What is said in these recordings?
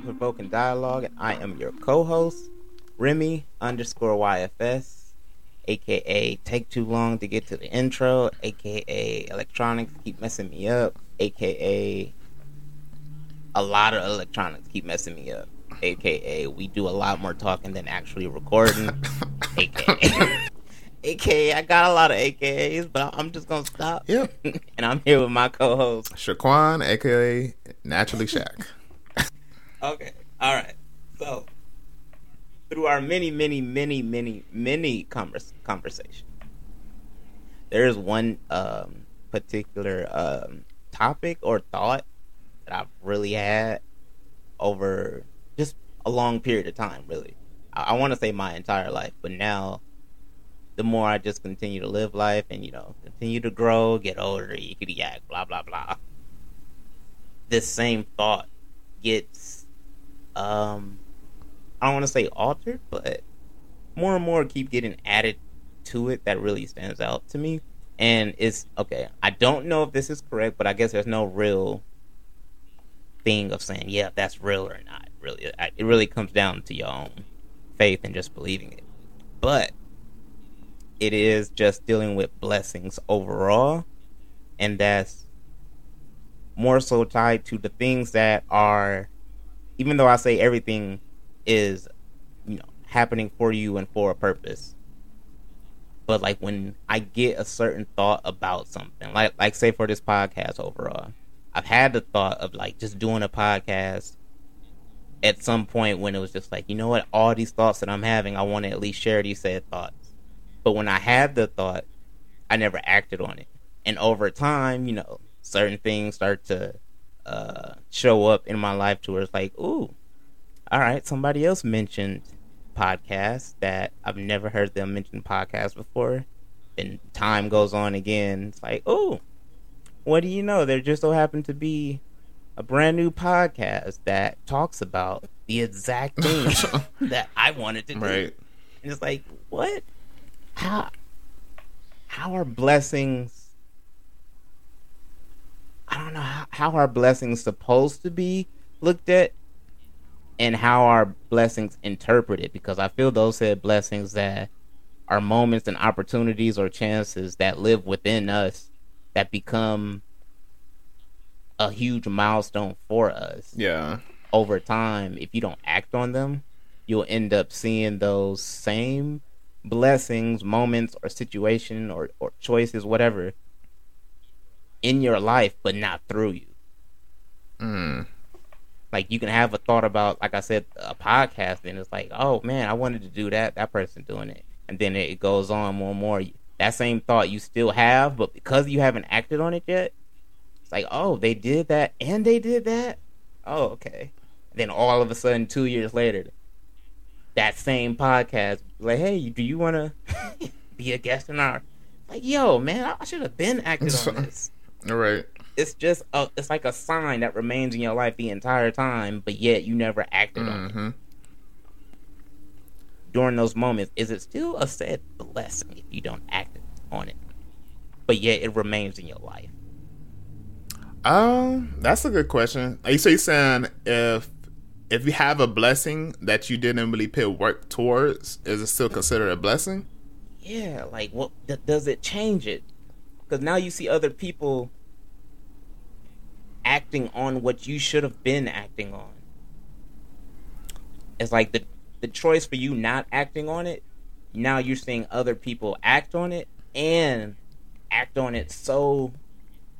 to Provoking Dialogue, and I am your co-host, Remy underscore YFS, aka Take Too Long to Get to the Intro, aka Electronics Keep Messing Me Up, aka a lot of electronics keep messing me up, aka we do a lot more talking than actually recording, aka. AKA, I got a lot of AKAs, but I'm just gonna stop. Yep. and I'm here with my co-host Shaquan, aka Naturally Shaq. Okay. All right. So, through our many, many, many, many, many convers- conversations, there is one um, particular um, topic or thought that I've really had over just a long period of time. Really, I, I want to say my entire life, but now. The more I just continue to live life and you know continue to grow, get older, yickety yak, blah blah blah. This same thought gets um I don't want to say altered, but more and more keep getting added to it that really stands out to me. And it's okay. I don't know if this is correct, but I guess there's no real thing of saying, yeah, that's real or not. Really, it really comes down to your own faith and just believing it. But it is just dealing with blessings overall, and that's more so tied to the things that are even though I say everything is, you know, happening for you and for a purpose, but like when I get a certain thought about something, like like say for this podcast overall, I've had the thought of like just doing a podcast at some point when it was just like, you know what, all these thoughts that I'm having, I want to at least share these said thoughts. But when I had the thought, I never acted on it. And over time, you know, certain things start to uh, show up in my life to where it's like, ooh, all right, somebody else mentioned podcasts that I've never heard them mention podcasts before. And time goes on again. It's like, ooh, what do you know? There just so happened to be a brand new podcast that talks about the exact thing that I wanted to do. Right. And it's like, what? How? How are blessings I don't know how, how our blessings supposed to be looked at and how our blessings interpreted because I feel those said blessings that are moments and opportunities or chances that live within us that become a huge milestone for us. Yeah. Over time, if you don't act on them, you'll end up seeing those same blessings, moments, or situation or, or choices, whatever, in your life, but not through you. Mm. Like you can have a thought about, like I said, a podcast, and it's like, oh man, I wanted to do that. That person doing it, and then it goes on more and more. That same thought you still have, but because you haven't acted on it yet, it's like, oh, they did that, and they did that. Oh, okay. And then all of a sudden, two years later, that same podcast, like, hey, do you want to be a guest in our? Like, yo, man, I should have been acting on this. Right. It's just a, it's like a sign that remains in your life the entire time, but yet you never acted mm-hmm. on it. Mm-hmm. During those moments, is it still a said blessing if you don't act on it, but yet it remains in your life? Um, that's a good question. Are you so you saying if if you have a blessing that you didn't really put work towards, is it still considered a blessing? Yeah, like what does it change it? Because now you see other people acting on what you should have been acting on. It's like the the choice for you not acting on it. Now you're seeing other people act on it and act on it so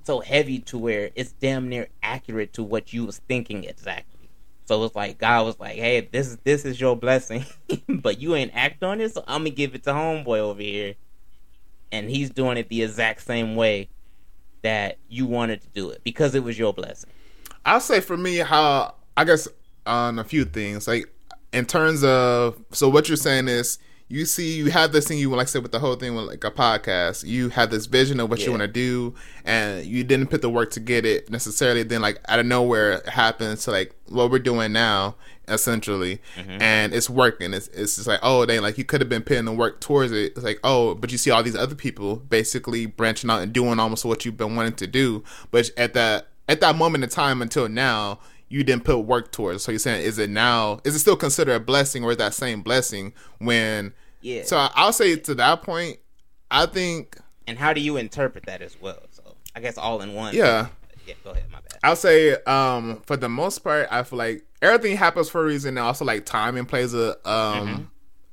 so heavy to where it's damn near accurate to what you was thinking exactly. So it's like God was like, "Hey, this is this is your blessing, but you ain't act on it, so I'm gonna give it to homeboy over here." And he's doing it the exact same way that you wanted to do it because it was your blessing. I'll say for me, how I guess on a few things, like in terms of so what you're saying is you see you have this thing you like I said with the whole thing with like a podcast you have this vision of what yeah. you want to do and you didn't put the work to get it necessarily then like out of nowhere it happens to like what we're doing now essentially mm-hmm. and it's working it's, it's just like oh they like you could have been putting the work towards it it's like oh but you see all these other people basically branching out and doing almost what you've been wanting to do but at that at that moment in time until now you didn't put work towards. So you're saying, is it now? Is it still considered a blessing, or is that same blessing when? Yeah. So I'll say to that point, I think. And how do you interpret that as well? So I guess all in one. Yeah. Yeah. Go ahead. My bad. I'll say, um, for the most part, I feel like everything happens for a reason, and also like timing plays a um Mm-hmm.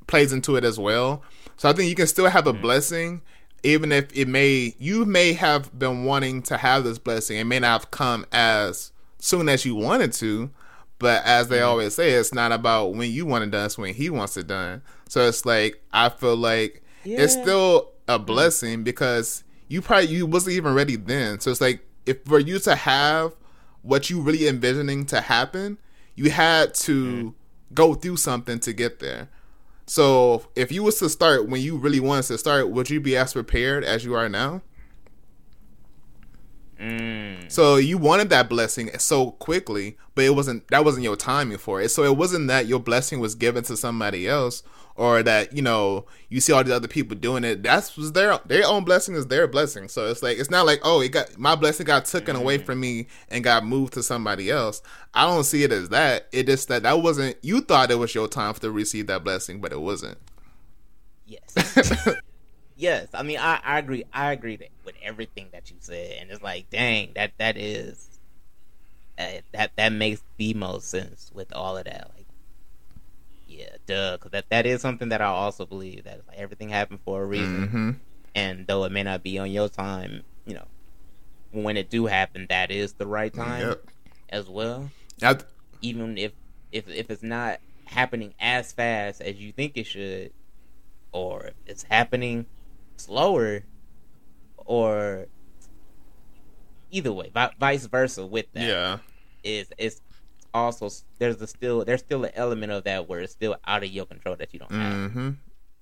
plays into it as well. So I think you can still have a Mm-hmm. blessing, even if it may you may have been wanting to have this blessing. It may not have come as soon as you wanted to, but as Mm-hmm. they always say, it's not about when you want it done; it's when He wants it done. So it's like I feel like it's still a blessing because you probably you wasn't even ready then. So it's like if for you to have what you really envisioning to happen, you had to go through something to get there. So if you was to start when you really wanted to start, would you be as prepared as you are now? Mm. So you wanted that blessing so quickly, but it wasn't that wasn't your timing for it. So it wasn't that your blessing was given to somebody else or that, you know, you see all these other people doing it. That's was their their own blessing is their blessing. So it's like it's not like, oh, it got my blessing got taken away from me and got moved to somebody else. I don't see it as that. It just that that wasn't you thought it was your time to receive that blessing, but it wasn't. Yes. yes. I mean, I, I agree. I agree that, with everything that you said, and it's like, dang, that that is uh, that that makes the most sense with all of that. Like, yeah, duh, because that that is something that I also believe that like, everything happened for a reason, hmm and though it may not be on your time, you know, when it do happen, that is the right time Yep. as well. I, Even if if if it's not happening as fast as you think it should, or if it's happening slower, or either way, vi- vice versa with that yeah. is it's also there's a still there's still an element of that where it's still out of your control that you don't have. hmm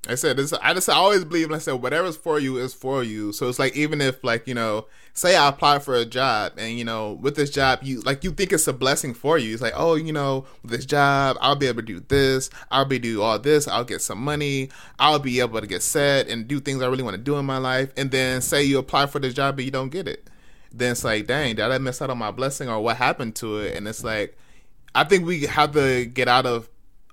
I said this. I just I always believe. Like I said whatever's for you is for you. So it's like even if like you know, say I apply for a job and you know with this job you like you think it's a blessing for you. It's like oh you know with this job I'll be able to do this. I'll be do all this. I'll get some money. I'll be able to get set and do things I really want to do in my life. And then say you apply for this job but you don't get it. Then it's like dang did I miss out on my blessing or what happened to it? And it's like I think we have to get out of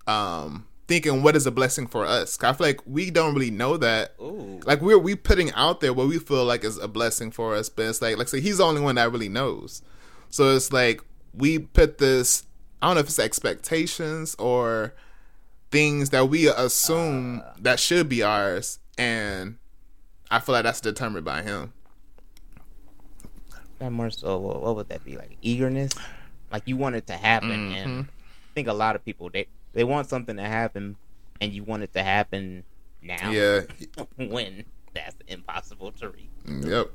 um thinking what is a blessing for us. I feel like we don't really know that. Ooh, Like we're we putting out there what we feel like is a blessing for us, but it's like like say he's the only one that really knows. So it's like we put this I don't know if it's expectations or things that we assume that should be ours and I feel like that's determined by him. that more so what would that be like eagerness? Like you want it to happen, and Mhm. I think a lot of people they they want something to happen, and you want it to happen now. Yeah. when that's impossible to reach. Yep.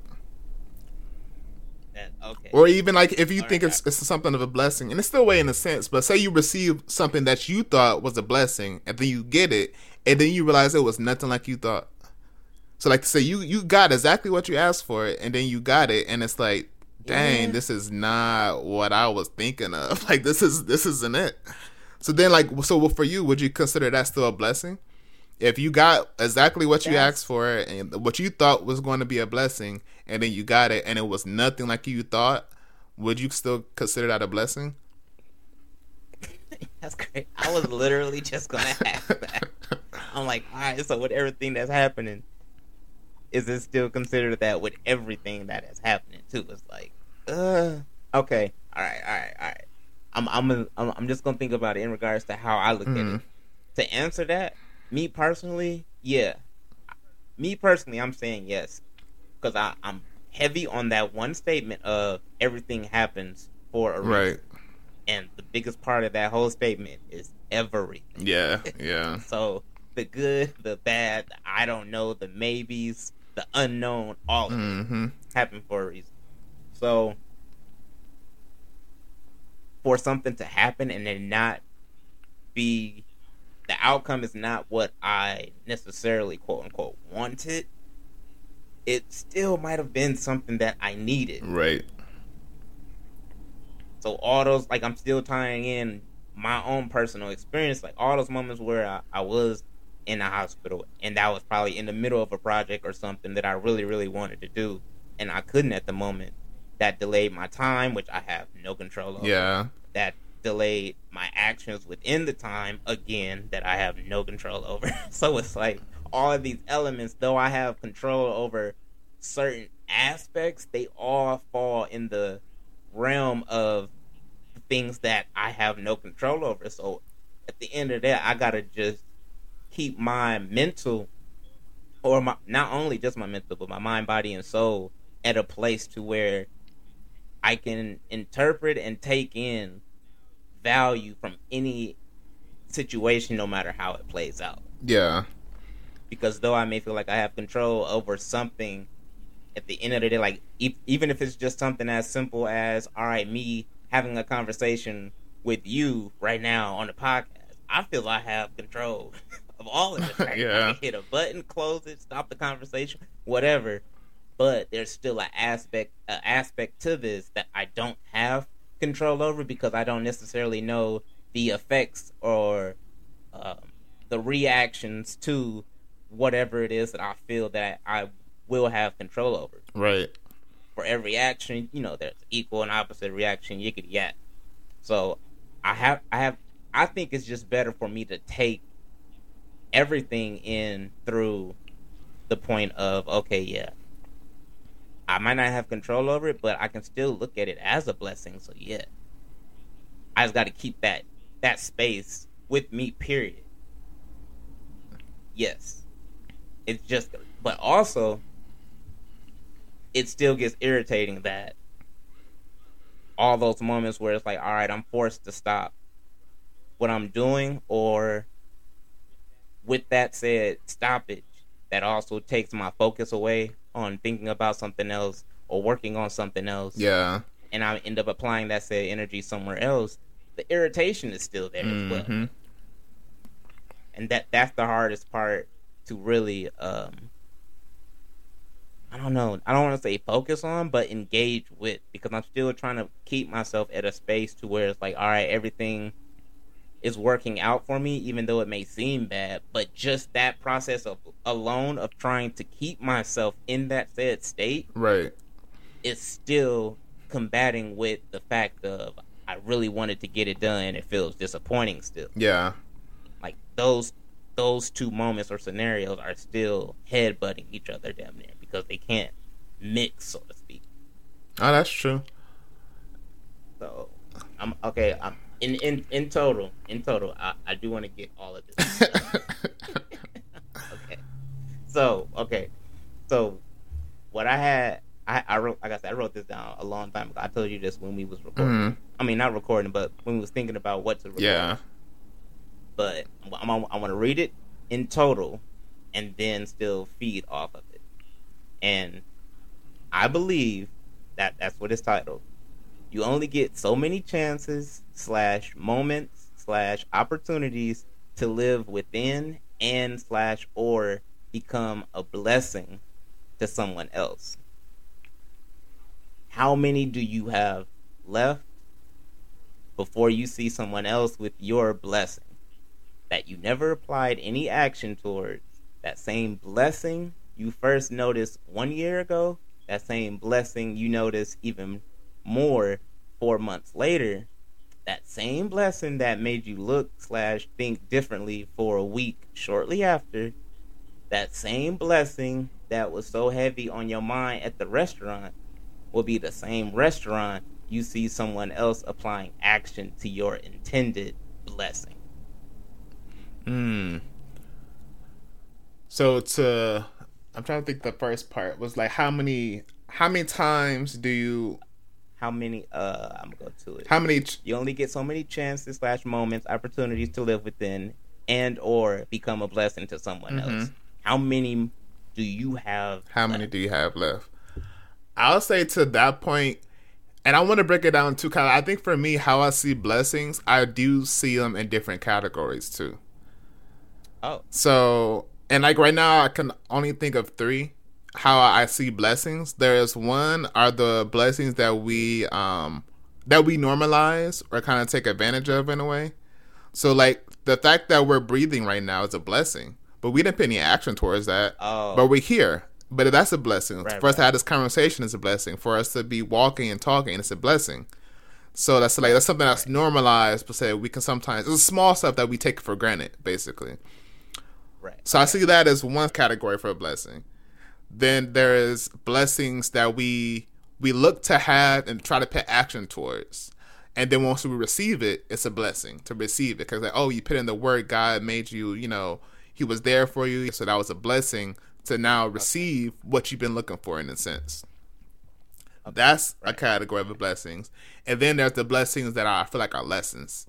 That, okay. Or even like if you All think right. it's, it's something of a blessing, and it's still way in a sense, but say you receive something that you thought was a blessing, and then you get it, and then you realize it was nothing like you thought. So like to say you you got exactly what you asked for, and then you got it, and it's like, dang, Yeah. this is not what I was thinking of. Like this is this isn't it. So then like so for you, would you consider that still a blessing? If you got exactly what you That's- asked for and what you thought was going to be a blessing, and then you got it, and it was nothing like you thought, would you still consider that a blessing? That's great. I was literally just gonna ask that. I'm like, all right. So with everything that's happening, is it still considered that with everything that is happening too? It's like, uh, okay, all right, all right, all right. I'm I'm gonna- I'm, just gonna think about it in regards to how I look at Mhm. it. To answer that, me personally, yeah. Me personally, I'm saying yes because I I'm heavy on that one statement of everything happens for a reason. Right. And the biggest part of that whole statement is everything. Yeah. Yeah. So the good, the bad, the I don't know, the maybes, the unknown, all of Mm-hmm. happen for a reason. So for something to happen and then not be the outcome is not what I necessarily quote unquote wanted, it still might have been something that I needed. Right. So all those like I'm still tying in my own personal experience, like all those moments where I, I was in a hospital and that was probably in the middle of a project or something that I really, really wanted to do and I couldn't at the moment. That delayed my time, which I have no control over. Yeah. that delayed my actions within the time again that I have no control over. so it's like all of these elements, though I have control over certain aspects, they all fall in the realm of things that I have no control over. So at the end of that, I gotta just keep my mental, or my not only just my mental, but my mind, body, and soul at a place to where I can interpret and take in value from any situation, no matter how it plays out. Yeah. Because though I may feel like I have control over something, at the end of the day, like e- even if it's just something as simple as, all right, me having a conversation with you right now on the podcast, I feel I have control of all of it. Yeah. Hit a button, close it, stop the conversation, whatever. But there's still an aspect, an aspect to this that I don't have control over because I don't necessarily know the effects or um, the reactions to whatever it is that I feel that I will have control over. Right. For every action, you know, there's equal and opposite reaction, yickety yak. So I have I have I think it's just better for me to take everything in through the point of okay, yeah. I might not have control over it, but I can still look at it as a blessing. So yeah. I just got to keep that that space with me period. Yes. It's just but also it still gets irritating that all those moments where it's like, all right, I'm forced to stop what I'm doing, or with that said, stoppage that also takes my focus away on thinking about something else or working on something else. Yeah. And I end up applying that said energy somewhere else. The irritation is still there as well. Mhm. And that that's the hardest part to really um I don't know. I don't want to say focus on, but engage with because I'm still trying to keep myself at a space to where it's like, all right, everything is working out for me, even though it may seem bad. But just that process of alone of trying to keep myself in that said state Right. is still combating with the fact of I really wanted to get it done. It feels disappointing still. Yeah. Like those those two moments or scenarios are still headbutting each other damn near because they can't mix, so to speak. Oh, that's true. So I'm okay. I'm in in in total. In total, I, I do want to get all of this. okay. So okay. So what I had, I I wrote. Like I said, I wrote this down a long time ago. I told you this when we was recording. Mhm. I mean, not recording, but when we was thinking about what to record. Yeah. But I'm, I'm, I want to read it in total, and then still feed off of it. And I believe that that's what it's titled. You only get so many chances slash moments slash opportunities to live within and slash or become a blessing to someone else. How many do you have left before you see someone else with your blessing that you never applied any action towards? That same blessing you first noticed one year ago, that same blessing you noticed even more four months later, that same blessing that made you look slash think differently for a week shortly after, that same blessing that was so heavy on your mind at the restaurant will be the same restaurant you see someone else applying action to your intended blessing. Hmm. So to, I'm trying to think. The first part was like, how many, how many times do you, How many uh I'm gonna go to it. how many? Ch- You only get so many chances slash moments, opportunities to live within and or become a blessing to someone Mhm. else. How many do you have? How many do you have left? I'll say to that point, and I want to break it down too. Kind of, I think for me, how I see blessings, I do see them in different categories too. Oh, So, and like right now, I can only think of three. How I see blessings. There's one are the blessings that we um that we normalize or kind of take advantage of in a way. So, like the fact that we're breathing right now is a blessing, but we didn't put any action towards that. oh, But we're here. But that's a blessing. Right, For us to have this conversation is a blessing. For us to be walking and talking, it's a blessing. So that's like that's something that's normalized, but say we can sometimes it's small stuff that we take for granted, basically. Right. So I see that as one category for a blessing. Then there is blessings that we we look to have and try to put action towards. And then once we receive it, it's a blessing to receive it because like, oh, you put in the word, God made you, you know, He was there for you, so that was a blessing to now receive what you've been looking for in a sense. That's a category of blessings. And then there's the blessings that are, I feel like are lessons.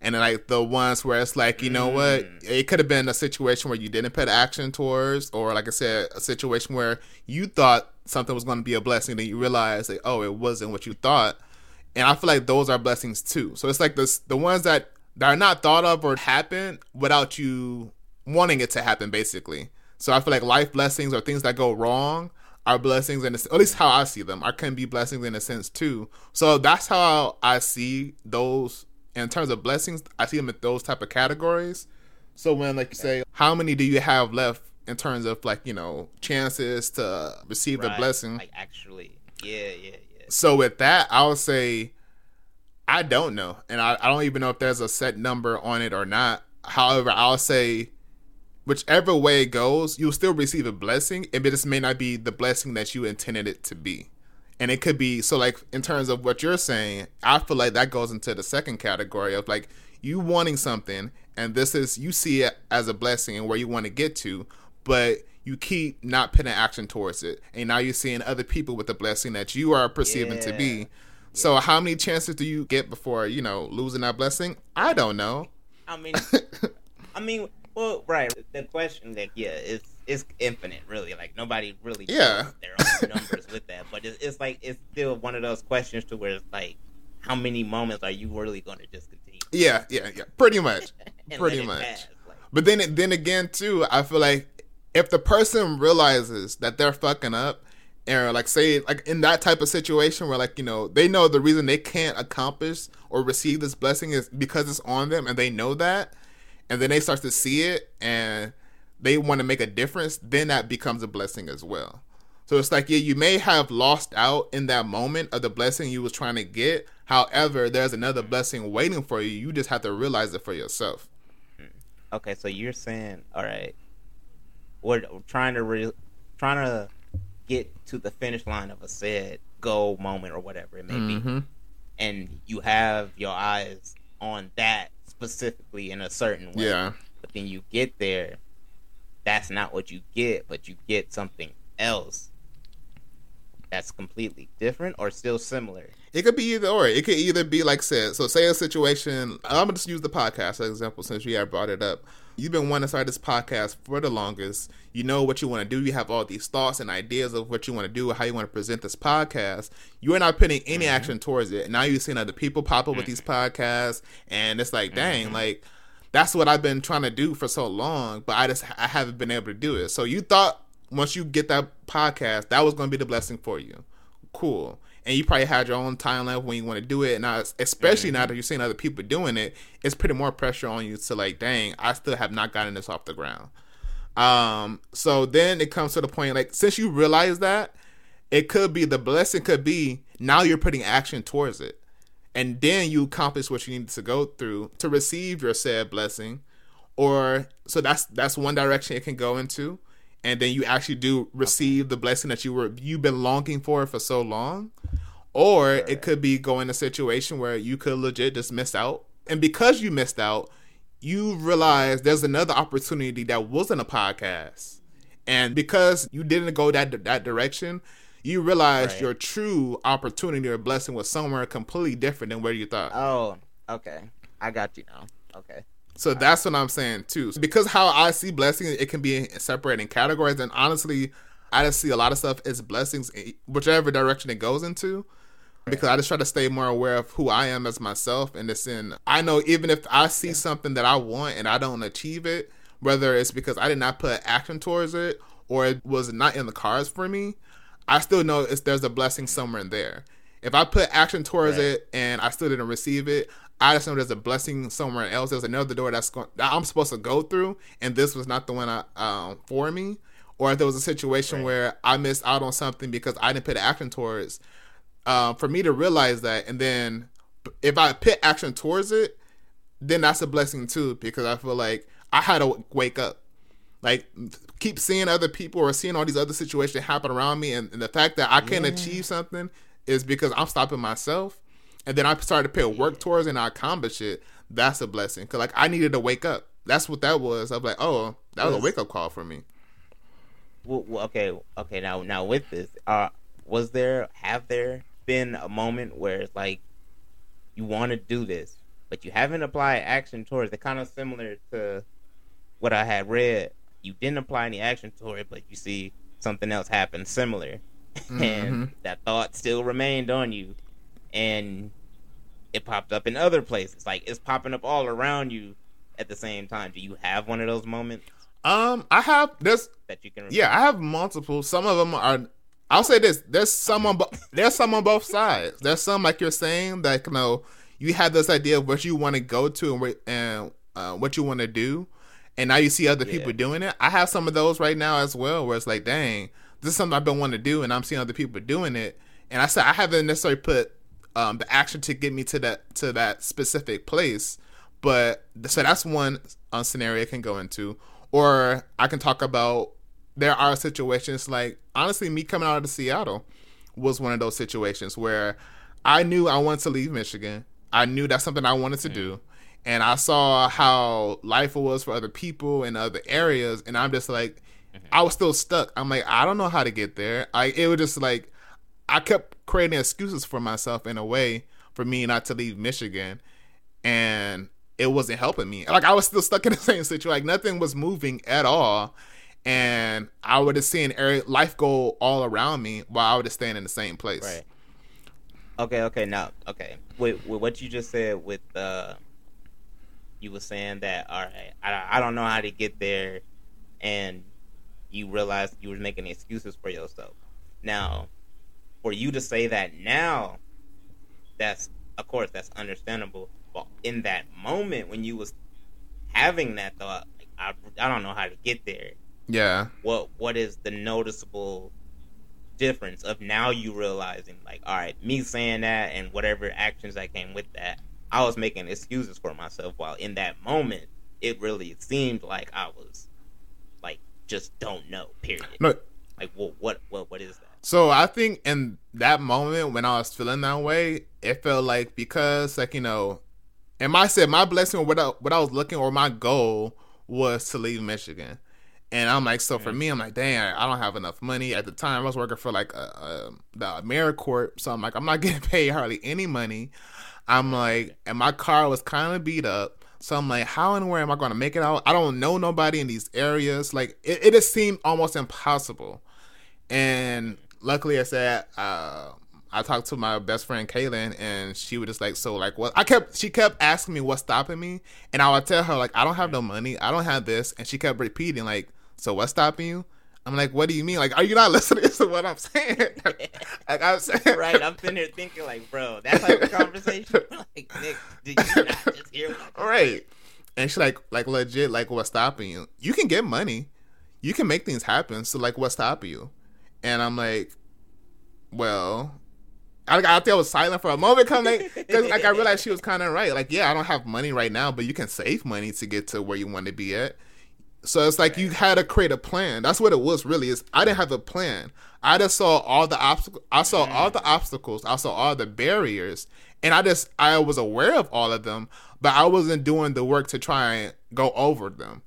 And then like the ones where it's like, you know what, mm. it could have been a situation where you didn't put action towards, or like I said, a situation where you thought something was going to be a blessing, then you realize that oh, it wasn't what you thought. And I feel like those are blessings too. So it's like this the ones that, that are not thought of or happen without you wanting it to happen, basically. So I feel like life blessings or things that go wrong are blessings, and at least how I see them, are can be blessings in a sense too. So that's how I see those in terms of blessings. I see them in those type of categories. So when like you say, how many do you have left in terms of like you know chances to receive Right. a blessing? Like actually, yeah, yeah, yeah. So with that, I would say I don't know, and I, I don't even know if there's a set number on it or not. However, I'll say whichever way it goes, you'll still receive a blessing. It just may not be the blessing that you intended it to be, and it could be so. Like in terms of what you're saying, I feel like that goes into the second category of like you wanting something, and this is you see it as a blessing and where you want to get to, but you keep not putting action towards it, and now you're seeing other people with the blessing that you are perceiving to Yeah. be. So how many chances do you get before you know losing that blessing? I don't know. I mean, I mean, well, right. The question that yeah, it's it's infinite, really. Like nobody really Yeah. their own numbers with that, but it's, it's like it's still one of those questions to where it's like, how many moments are you really going to just continue? Yeah, yeah, yeah. Pretty much. Pretty much. pass? Like, But then, then again, too, I feel like if the person realizes that they're fucking up, or like say, like in that type of situation where like you know they know the reason they can't accomplish or receive this blessing is because it's on them, and they know that, and then they start to see it and they want to make a difference, then that becomes a blessing as well. So it's like yeah, you may have lost out in that moment of the blessing you was trying to get. However, there's another blessing waiting for you. You just have to realize it for yourself. okay, so you're saying, all right, we're trying to re- trying to get to the finish line of a said goal moment or whatever it may be. Mhm. and you have your eyes on that specifically in a certain way. Yeah. But then you get there, that's not what you get, but you get something else that's completely different or still similar. It could be either or. It could either be like said. So say a situation. I'm gonna just use the podcast as an example since you have brought it up. You've been wanting to start this podcast for the longest. You know what you want to do. You have all these thoughts and ideas of what you want to do, how you want to present this podcast. You are not putting any mm-hmm. action towards it. Now you're seeing other people pop up with mm-hmm. these podcasts, and it's like, dang, mm-hmm. like that's what I've been trying to do for so long, but I just I haven't been able to do it. So you thought once you get that podcast, that was going to be the blessing for you. Cool. And you probably had your own timeline when you want to do it. And now, especially now that you're seeing other people doing it, it's putting more pressure on you to like, dang, I still have not gotten this off the ground. Um, so then it comes to the point like since you realize that, it could be the blessing could be now you're putting action towards it. And then you accomplish what you need to go through to receive your said blessing. Or so that's that's one direction it can go into. And then you actually do receive the blessing that you were you've been longing for for so long. Or it could be going a situation where you could legit just miss out. And because you missed out, you realize there's another opportunity that wasn't a podcast. And because you didn't go that that direction, you realize Right. your true opportunity or blessing was somewhere completely different than where you thought. Oh, okay. I got you now. Okay. So that's what I'm saying too. Because how I see blessings, it can be separated in categories. And honestly, I just see a lot of stuff as blessings, whichever direction it goes into. Because I just try to stay more aware of who I am as myself. And it's in, I know even if I see something that I want and I don't achieve it, whether it's because I did not put action towards it or it was not in the cards for me, I still know it's, there's a blessing somewhere in there. If I put action towards Right. it and I still didn't receive it, I just know there's a blessing somewhere else. There's another door that's going that I'm supposed to go through, and this was not the one I, um, for me. Or if there was a situation Right. where I missed out on something because I didn't put action towards, uh, for me to realize that and then if I put action towards it, then that's a blessing too because I feel like I had to wake up. Like keep seeing other people or seeing all these other situations happen around me, and, and the fact that I can yeah. achieve something is because I'm stopping myself, and then I started to put work towards and I accomplish it. That's a blessing because like I needed to wake up. That's what that was. I was like, oh, that was a wake up call for me. Well, okay, okay. Now, now with this, uh, was there have there been a moment where it's like you want to do this, but you haven't applied action towards it? Kind of similar to what I had read. You didn't apply any action toward it, but you see something else happen similar, mm-hmm. and that thought still remained on you, and it popped up in other places. Like it's popping up all around you at the same time. Do you have one of those moments? Um, I have this that you can. Remember? Yeah, I have multiple. Some of them are. I'll say this: there's some on bo- there's some on both sides. There's some like you're saying that you know you have this idea of what you want to go to and and uh, what you want to do, and now you see other yeah. people doing it. I have some of those right now as well, where it's like, dang, this is something I've been wanting to do, and I'm seeing other people doing it, and I said I haven't necessarily put um, the action to get me to that to that specific place, but so that's one uh, scenario I can go into, or I can talk about there are situations like honestly, me coming out of Seattle was one of those situations where I knew I wanted to leave Michigan. I knew that's something I wanted to do. And I saw how life was for other people in other areas, and I'm just like, I was still stuck. I'm like, I don't know how to get there. I it was just like I kept creating excuses for myself in a way for me not to leave Michigan. And it wasn't helping me. Like I was still stuck in the same situation. Like nothing was moving at all. And I would have seen life go all around me while I would have staying in the same place. Right. Okay, okay, now okay. With, with what you just said with uh you were saying that all right, I, I don't know how to get there and you realized you were making excuses for yourself. Now, for you to say that now, that's of course that's understandable But in that moment when you was having that thought, like, I, I don't know how to get there. Yeah. What What is the noticeable difference of now you realizing, like, all right, me saying that and whatever actions that came with that, I was making excuses for myself. While in that moment, it really seemed like I was, like, just don't know. Period. No. Like, well, what what what is that? So I think in that moment when I was feeling that way, it felt like because like you know and my said my blessing or what I, what I was looking or my goal was to leave Michigan. And I'm like, so for mm. me, I'm like, dang, I don't have enough money. At the time, I was working for like a, a, the AmeriCorps, so I'm like, I'm not getting paid hardly any money. I'm like, and my car was kind of beat up. So I'm like, how and where am I going to make it out? I don't know nobody in these areas. Like, it, it just seemed almost impossible. And luckily, I said, uh, I talked to my best friend Kaylin, and she was just like, "So, like, what?" I kept she kept asking me what's stopping me, and I would tell her like, "I don't have no money, I don't have this," and she kept repeating like, "So what's stopping you?" I'm like, "What do you mean? Like, are you not listening to what I'm saying?" like I'm saying, right? I'm sitting here thinking like, "Bro, that type of conversation, like, Nick, did you not just hear?" right? And she's like, like legit, like, what's stopping you? You can get money, you can make things happen. So like, what's stopping you? And I'm like, well, I, I think I was silent for a moment, coming because like I realized she was kind of right. Like, yeah, I don't have money right now, but you can save money to get to where you want to be at. So it's like you had to create a plan. That's what it was. Really, is I didn't have a plan. I just saw all the obstacles. I saw all the obstacles. I saw all the barriers, and I just I was aware of all of them, but I wasn't doing the work to try and go over them.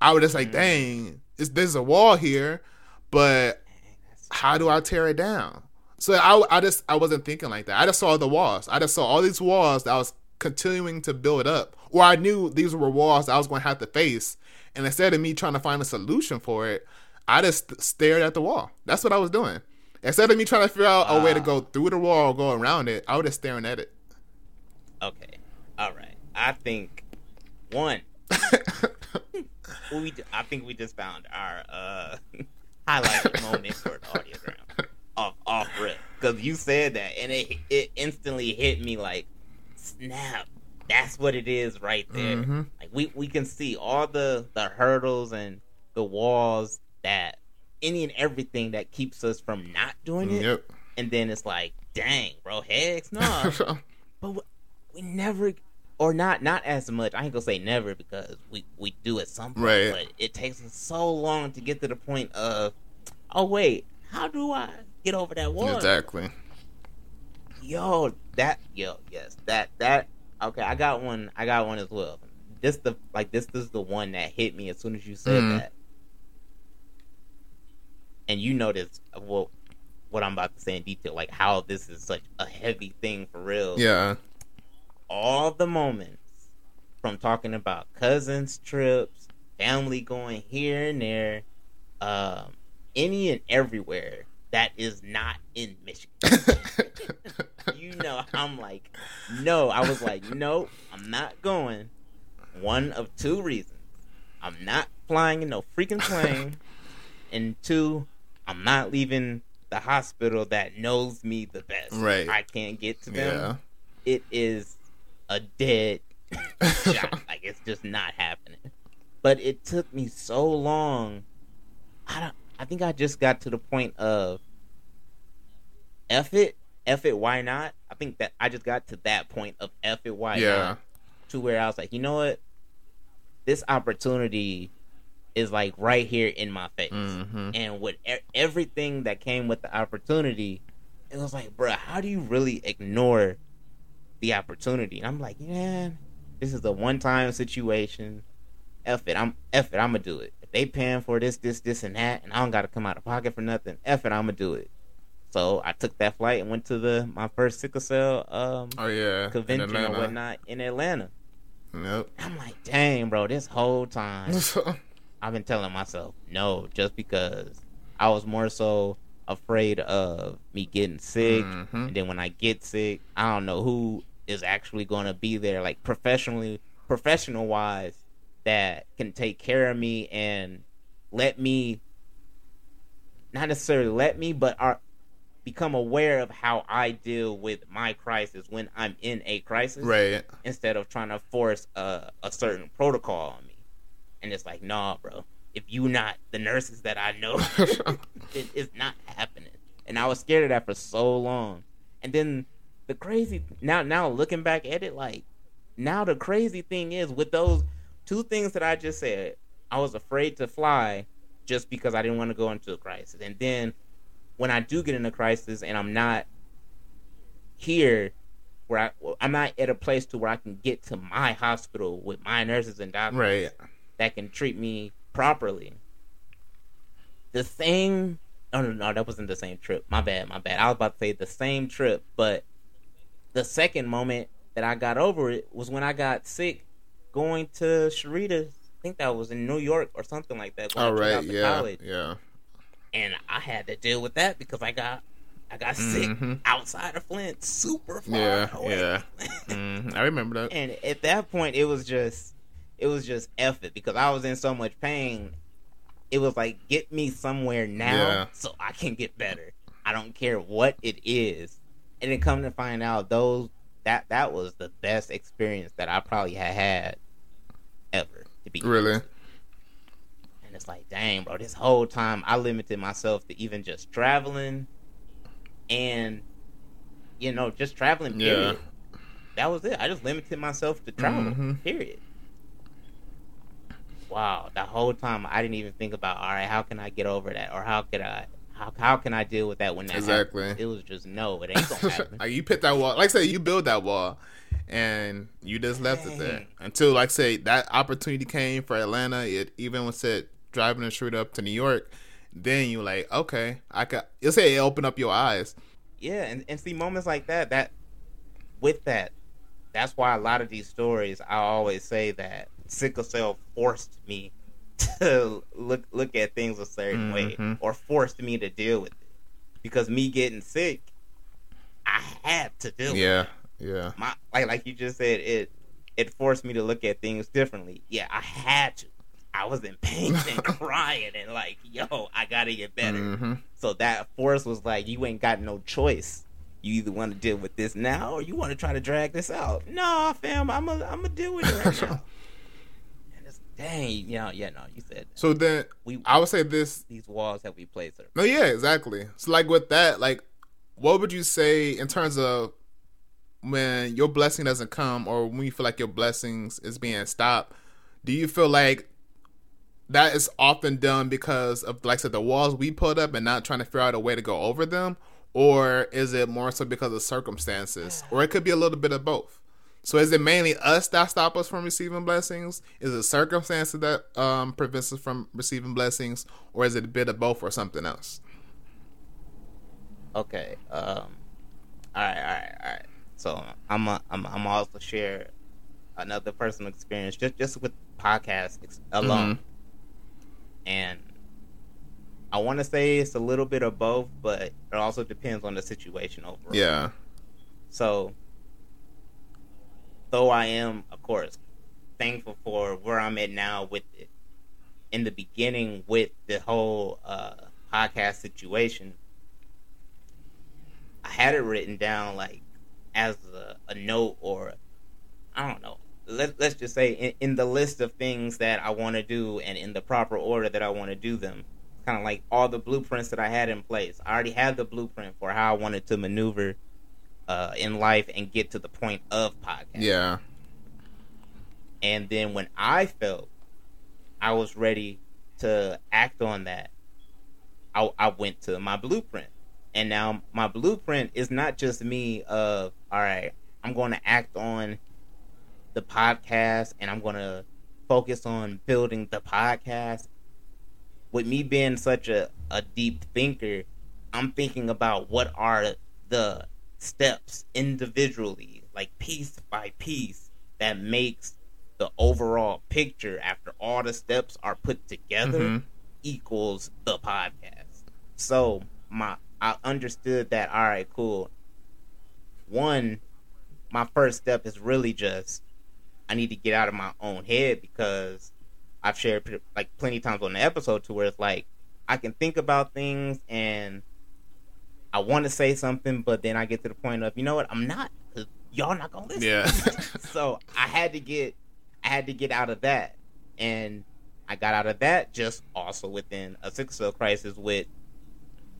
I was just like, mm. dang, there's a wall here, but how do I tear it down? So I, I just I wasn't thinking like that. I just saw the walls. I just saw all these walls that I was continuing to build up, or I knew these were walls I was going to have to face. And instead of me trying to find a solution for it, I just stared at the wall. That's what I was doing. Instead of me trying to figure out a way to go through the wall or go around it, I was just staring at it. Okay, all right. I think one. we I think we just found our uh highlight moment for the audiogram off off rip because you said that and it it instantly hit me like snap that's what it is right there mm-hmm. like we we can see all the the hurdles and the walls that any and everything that keeps us from not doing it yep. and then it's like dang bro heck no but we never or not not as much. I ain't gonna say never because we we do at some point, Right. but it takes us so long to get to the point of, oh wait, how do I get over that wall? Exactly. Yo, that yo, yes, that that okay. I got one. I got one as well. This the like this is the one that hit me as soon as you said Mhm. that, and you notice what what I'm about to say in detail, like how this is such a heavy thing for real. Yeah. all the moments from talking about cousins trips, family going here and there, um, any and everywhere that is not in Michigan. you know, I'm like, no. I was like, no, I'm not going. One of two reasons: I'm not flying in no freaking plane, and two, I'm not leaving the hospital that knows me the best. Right. I can't get to them yeah. it is a dead shot. Like it's just not happening. But it took me so long. I don't. I think I just got to the point of F it, F it. Why not? I think that I just got to that point of F it. Why Yeah. not? To where I was like, you know what? This opportunity is like right here in my face hmm and with e- everything that came with the opportunity, it was like, bruh, how do you really ignore the opportunity? And I'm like, man, this is a one time situation. F it, I'm F it, I'm gonna do it. If they paying for this, this, this, and that, and I don't gotta come out of pocket for nothing, F it, I'm gonna do it. So I took that flight and went to the my first sickle cell um, Oh yeah. Convention or whatnot in Atlanta. Yep. I'm like, dang, bro, this whole time I've been telling myself no, just because I was more so afraid of me getting sick, Mhm. and then when I get sick, I don't know who is actually going to be there, like professionally, professional wise, that can take care of me and let me, not necessarily let me, but are become aware of how I deal with my crisis when I'm in a crisis Right. instead of trying to force a, a certain protocol on me. And it's like, nah, bro. If you not the nurses that I know, it, it's not happening. And I was scared of that for so long. And then the crazy now now looking back at it, like now the crazy thing is with those two things that I just said, I was afraid to fly just because I didn't want to go into a crisis. And then when I do get in a crisis and I'm not here where I well, I'm not at a place to where I can get to my hospital with my nurses and doctors right. that can treat me properly. The same no oh, no no that wasn't the same trip. My bad, my bad. I was about to say the same trip, but the second moment that I got over it was when I got sick going to Sharita's I think that was in New York or something like that. All check oh, right. Yeah. college. Yeah. And I had to deal with that because I got I got sick Mhm. outside of Flint, super far Yeah. away. Yeah. Mhm. I remember that. And at that point, it was just, it was just effort because I was in so much pain. It was like, get me somewhere now Yeah. so I can get better. I don't care what it is. And then come to find out, those that that was the best experience that I probably had had ever. To be Really. And it's like, dang, bro, this whole time I limited myself to even just traveling and, you know, just traveling, Yeah. period. That was it. I just limited myself to travel, Mhm. period. Wow, the whole time I didn't even think about, all right, how can I get over that? Or how could I, how, how can I deal with that when that Exactly. happens? It was just, no, it ain't gonna happen. like you put that wall. Like I say, you build that wall, and you just left it there until, like I say, that opportunity came for Atlanta. It even was said driving the street up to New York. Then you like, okay, I could. You'll say it opened up your eyes. Yeah, and, and see moments like that, that with that, that's why a lot of these stories I always say that sickle cell forced me to look look at things a certain way Mhm. or forced me to deal with it. Because me getting sick, I had to deal with it. Yeah, yeah, My like like you just said, it it forced me to look at things differently. Yeah, I had to. I was in pain and crying and like, yo, I gotta get better. hmm So that force was like, you ain't got no choice. You either want to deal with this now or you want to try to drag this out. No, fam, I'm a, I'm gonna deal with it right now. and it's dang, you know, yeah, no, you said that. So then we I would say this. these walls that we placed are No, yeah, exactly. So like with that, like, what would you say in terms of when your blessing doesn't come or when you feel like your blessings is being stopped, do you feel like that is often done because of like I said the walls we put up and not trying to figure out a way to go over them? Or is it more so because of circumstances? Or it could be a little bit of both. So is it mainly us that stop us from receiving blessings? Is it circumstances that um, prevents us from receiving blessings, or is it a bit of both, or something else? Okay. Um. All right. All right. All right. So I'm a, I'm I'm also share another personal experience just just with podcast alone, mm-hmm. And I want to say it's a little bit of both, but it also depends on the situation overall. Yeah. So though I am, of course, thankful for where I'm at now with it. In the beginning, with the whole uh, podcast situation, I had it written down like as a, a note or I don't know. Let, let's just say in, in the list of things that I want to do and in the proper order that I want to do them. Kind of like all the blueprints that I had in place. I already had the blueprint for how I wanted to maneuver uh, in life and get to the point of podcast. Yeah. And then when I felt I was ready to act on that, I, I went to my blueprint. And now my blueprint is not just me of, all right, I'm going to act on the podcast and I'm going to focus on building the podcast. With me being such a, a deep thinker, I'm thinking about what are the steps individually, like piece by piece, that makes the overall picture after all the steps are put together mm-hmm. equals the podcast. So my I understood that all right, cool. One, my first step is really just I need to get out of my own head because I've shared like plenty times on the episode to where it's like I can think about things and I want to say something, but then I get to the point of, you know what, I'm not. Y'all not gonna listen. Yeah. so I had to get, I had to get out of that, and I got out of that just also within a sickle cell crisis with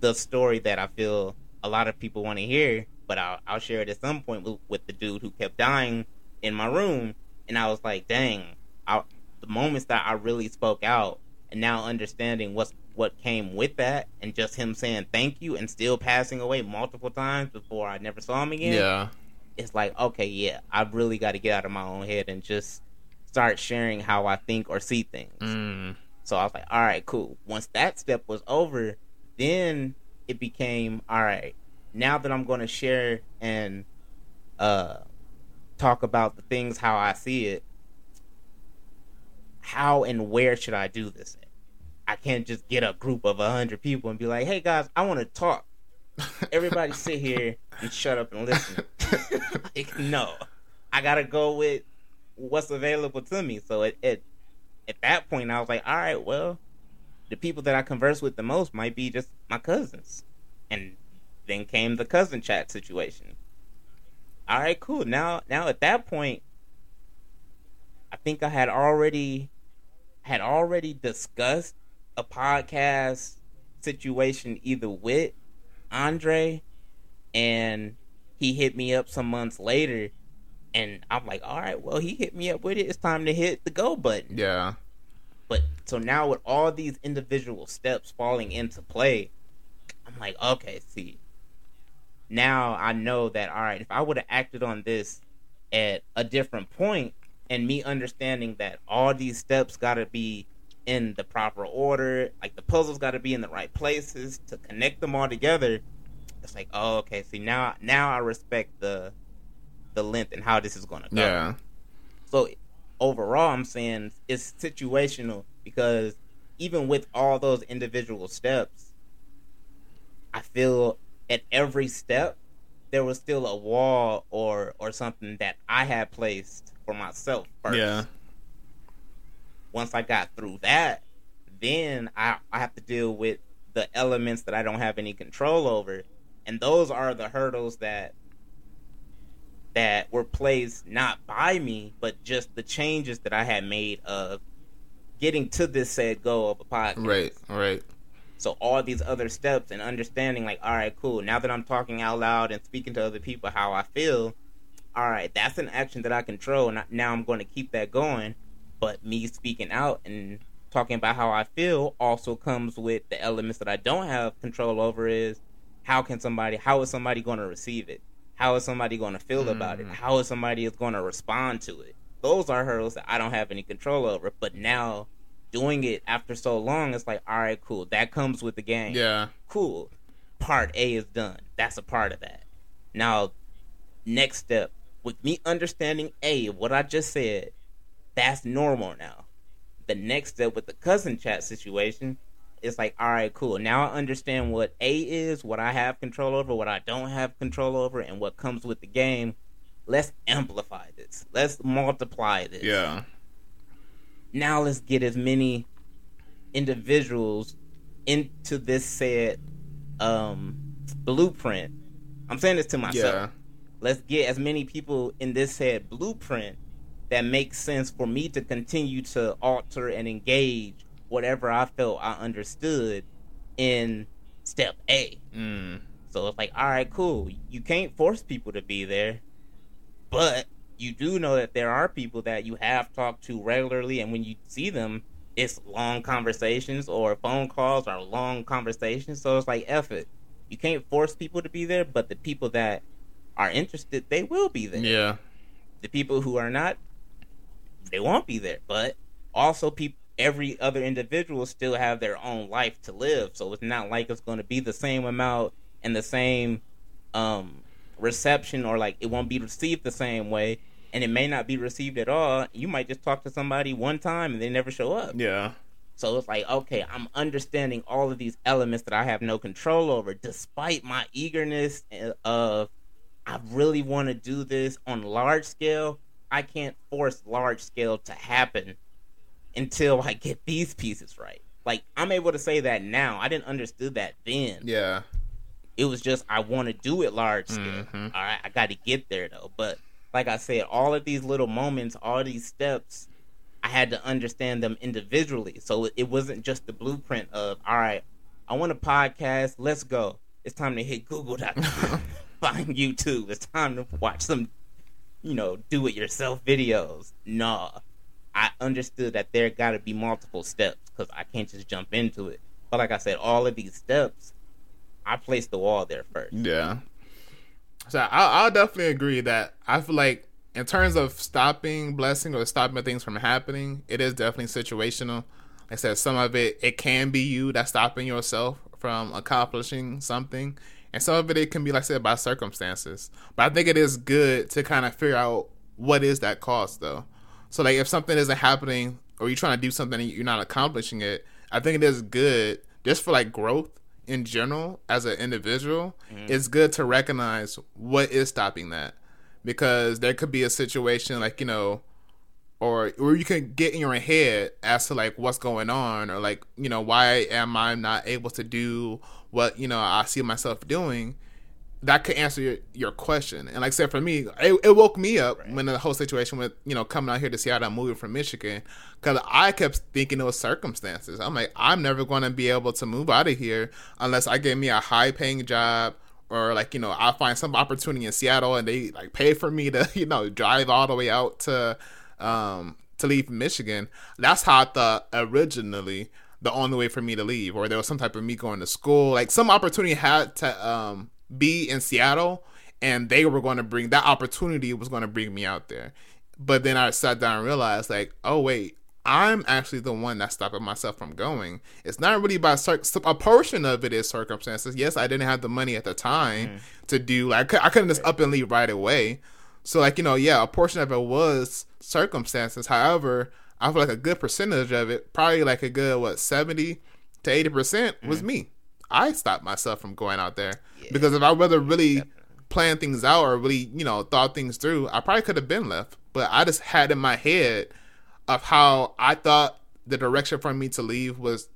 the story that I feel a lot of people want to hear, but I'll, I'll share it at some point with, with, the dude who kept dying in my room, and I was like, dang, I, the moments that I really spoke out, and now understanding what's what came with that and just him saying thank you and still passing away multiple times before I never saw him again. Yeah. It's like, okay, yeah, I've really got to get out of my own head and just start sharing how I think or see things. Mm. So I was like, all right, cool. Once that step was over, then it became, all right, now that I'm going to share and uh, talk about the things how I see it, how and where should I do this I can't just get a group of a hundred people and be like, "Hey guys, I want to talk." Everybody sit here and shut up and listen. like, no, I gotta go with what's available to me. So it, it, at that point, I was like, all right, well, the people that I converse with the most might be just my cousins, and then came the cousin chat situation. All right, cool. Now, now at that point, I think I had already had already discussed a podcast situation either with Andre and he hit me up some months later and I'm like, all right, well, he hit me up with it. It's time to hit the go button. Yeah. But so now with all these individual steps falling into play, I'm like, okay, see, now I know that, all right, if I would have acted on this at a different point and me understanding that all these steps got to be in the proper order. Like the puzzles got to be in the right places to connect them all together. It's like, oh, okay. See now, now I respect the the length and how this is going to go. Yeah. So overall, I'm saying it's situational because even with all those individual steps, I feel at every step there was still a wall or or something that I had placed for myself first. Yeah once I got through that, then I, I have to deal with the elements that I don't have any control over. And those are the hurdles that that were placed not by me, but just the changes that I had made of getting to this said goal of a podcast. Right, right. So all these other steps and understanding, like, all right, cool. Now that I'm talking out loud and speaking to other people how I feel, all right, that's an action that I control, and now I'm going to keep that going. But me speaking out and talking about how I feel also comes with the elements that I don't have control over. Is how can somebody, how is somebody going to receive it? How is somebody going to feel mm. about it? Mm. How is somebody is going to respond to it? Those are hurdles that I don't have any control over. But now doing it after so long, it's like, all right, cool. That comes with the game. Yeah. Cool. Part A is done. That's a part of that. Now, next step, with me understanding A, what I just said, that's normal now. The next step with the cousin chat situation, it's like, all right, cool. Now I understand what A is, what I have control over, what I don't have control over, and what comes with the game. Let's amplify this. Let's multiply this. Yeah now let's get as many individuals into this said um, blueprint. I'm saying this to myself. Yeah. Let's get as many people in this said blueprint that makes sense for me to continue to alter and engage whatever I felt I understood in step A. Mm. So it's like, all right, cool. You can't force people to be there, but you do know that there are people that you have talked to regularly, and when you see them, it's long conversations or phone calls or long conversations. So it's like, F it. You can't force people to be there, but the people that are interested, they will be there. Yeah. The people who are not, they won't be there. But also, people, every other individual still have their own life to live. So it's not like it's going to be the same amount and the same um, reception, or like it won't be received the same way and it may not be received at all. You might just talk to somebody one time and they never show up. Yeah. So it's like, okay, I'm understanding all of these elements that I have no control over, despite my eagerness of I really want to do this on large scale. I can't force large scale to happen until I get these pieces right. Like I'm able to say that now. I didn't understood that then. Yeah. It was just I want to do it large scale. Mm-hmm. All right, I got to get there though. But like I said, all of these little moments, all these steps, I had to understand them individually. So it wasn't just the blueprint of, all right, I want a podcast, let's go. It's time to hit Google.com, find YouTube. It's time to watch some, you know, do it yourself videos. Nah. I understood that there got to be multiple steps because I can't just jump into it. But like I said, all of these steps, I placed the wall there first. Yeah. So I'll, I'll definitely agree that I feel like in terms of stopping blessing or stopping things from happening, it is definitely situational. Like I said some of it it can be you that's stopping yourself from accomplishing something, and some of it it can be like I said by circumstances. But I think it is good to kind of figure out what is that cost though. So like if something isn't happening or you're trying to do something and you're not accomplishing it, I think it is good just for like growth in general as an individual, mm-hmm. it's good to recognize what is stopping that because there could be a situation like you know or or you can get in your head as to like what's going on or like you know why am i not able to do what you know i see myself doing that could answer your, your question. And like I said, for me, it, it woke me up right. when the whole situation with you know coming out here to Seattle, I'm moving from Michigan, because I kept thinking it was circumstances. I'm like, I'm never going to be able to move out of here unless I get me a high paying job or like you know I find some opportunity in Seattle and they like pay for me to you know drive all the way out to um to leave Michigan. That's how I thought originally the only way for me to leave, or there was some type of me going to school, like some opportunity had to um be in Seattle and they were going to bring that opportunity was going to bring me out there. But then I sat down and realized like, oh wait, I'm actually the one that's stopping myself from going. It's not really by cir- a portion of it is circumstances. Yes, I didn't have the money at the time mm. to do like I couldn't just up and leave right away. So like you know, yeah, a portion of it was circumstances. However, I feel like a good percentage of it, probably like a good what seventy to eighty percent, was mm. me. I stopped myself from going out there yeah. because if I rather really Definitely. planned things out or really you know thought things through, I probably could have been left. But I just had in my head of how I thought the direction for me to leave was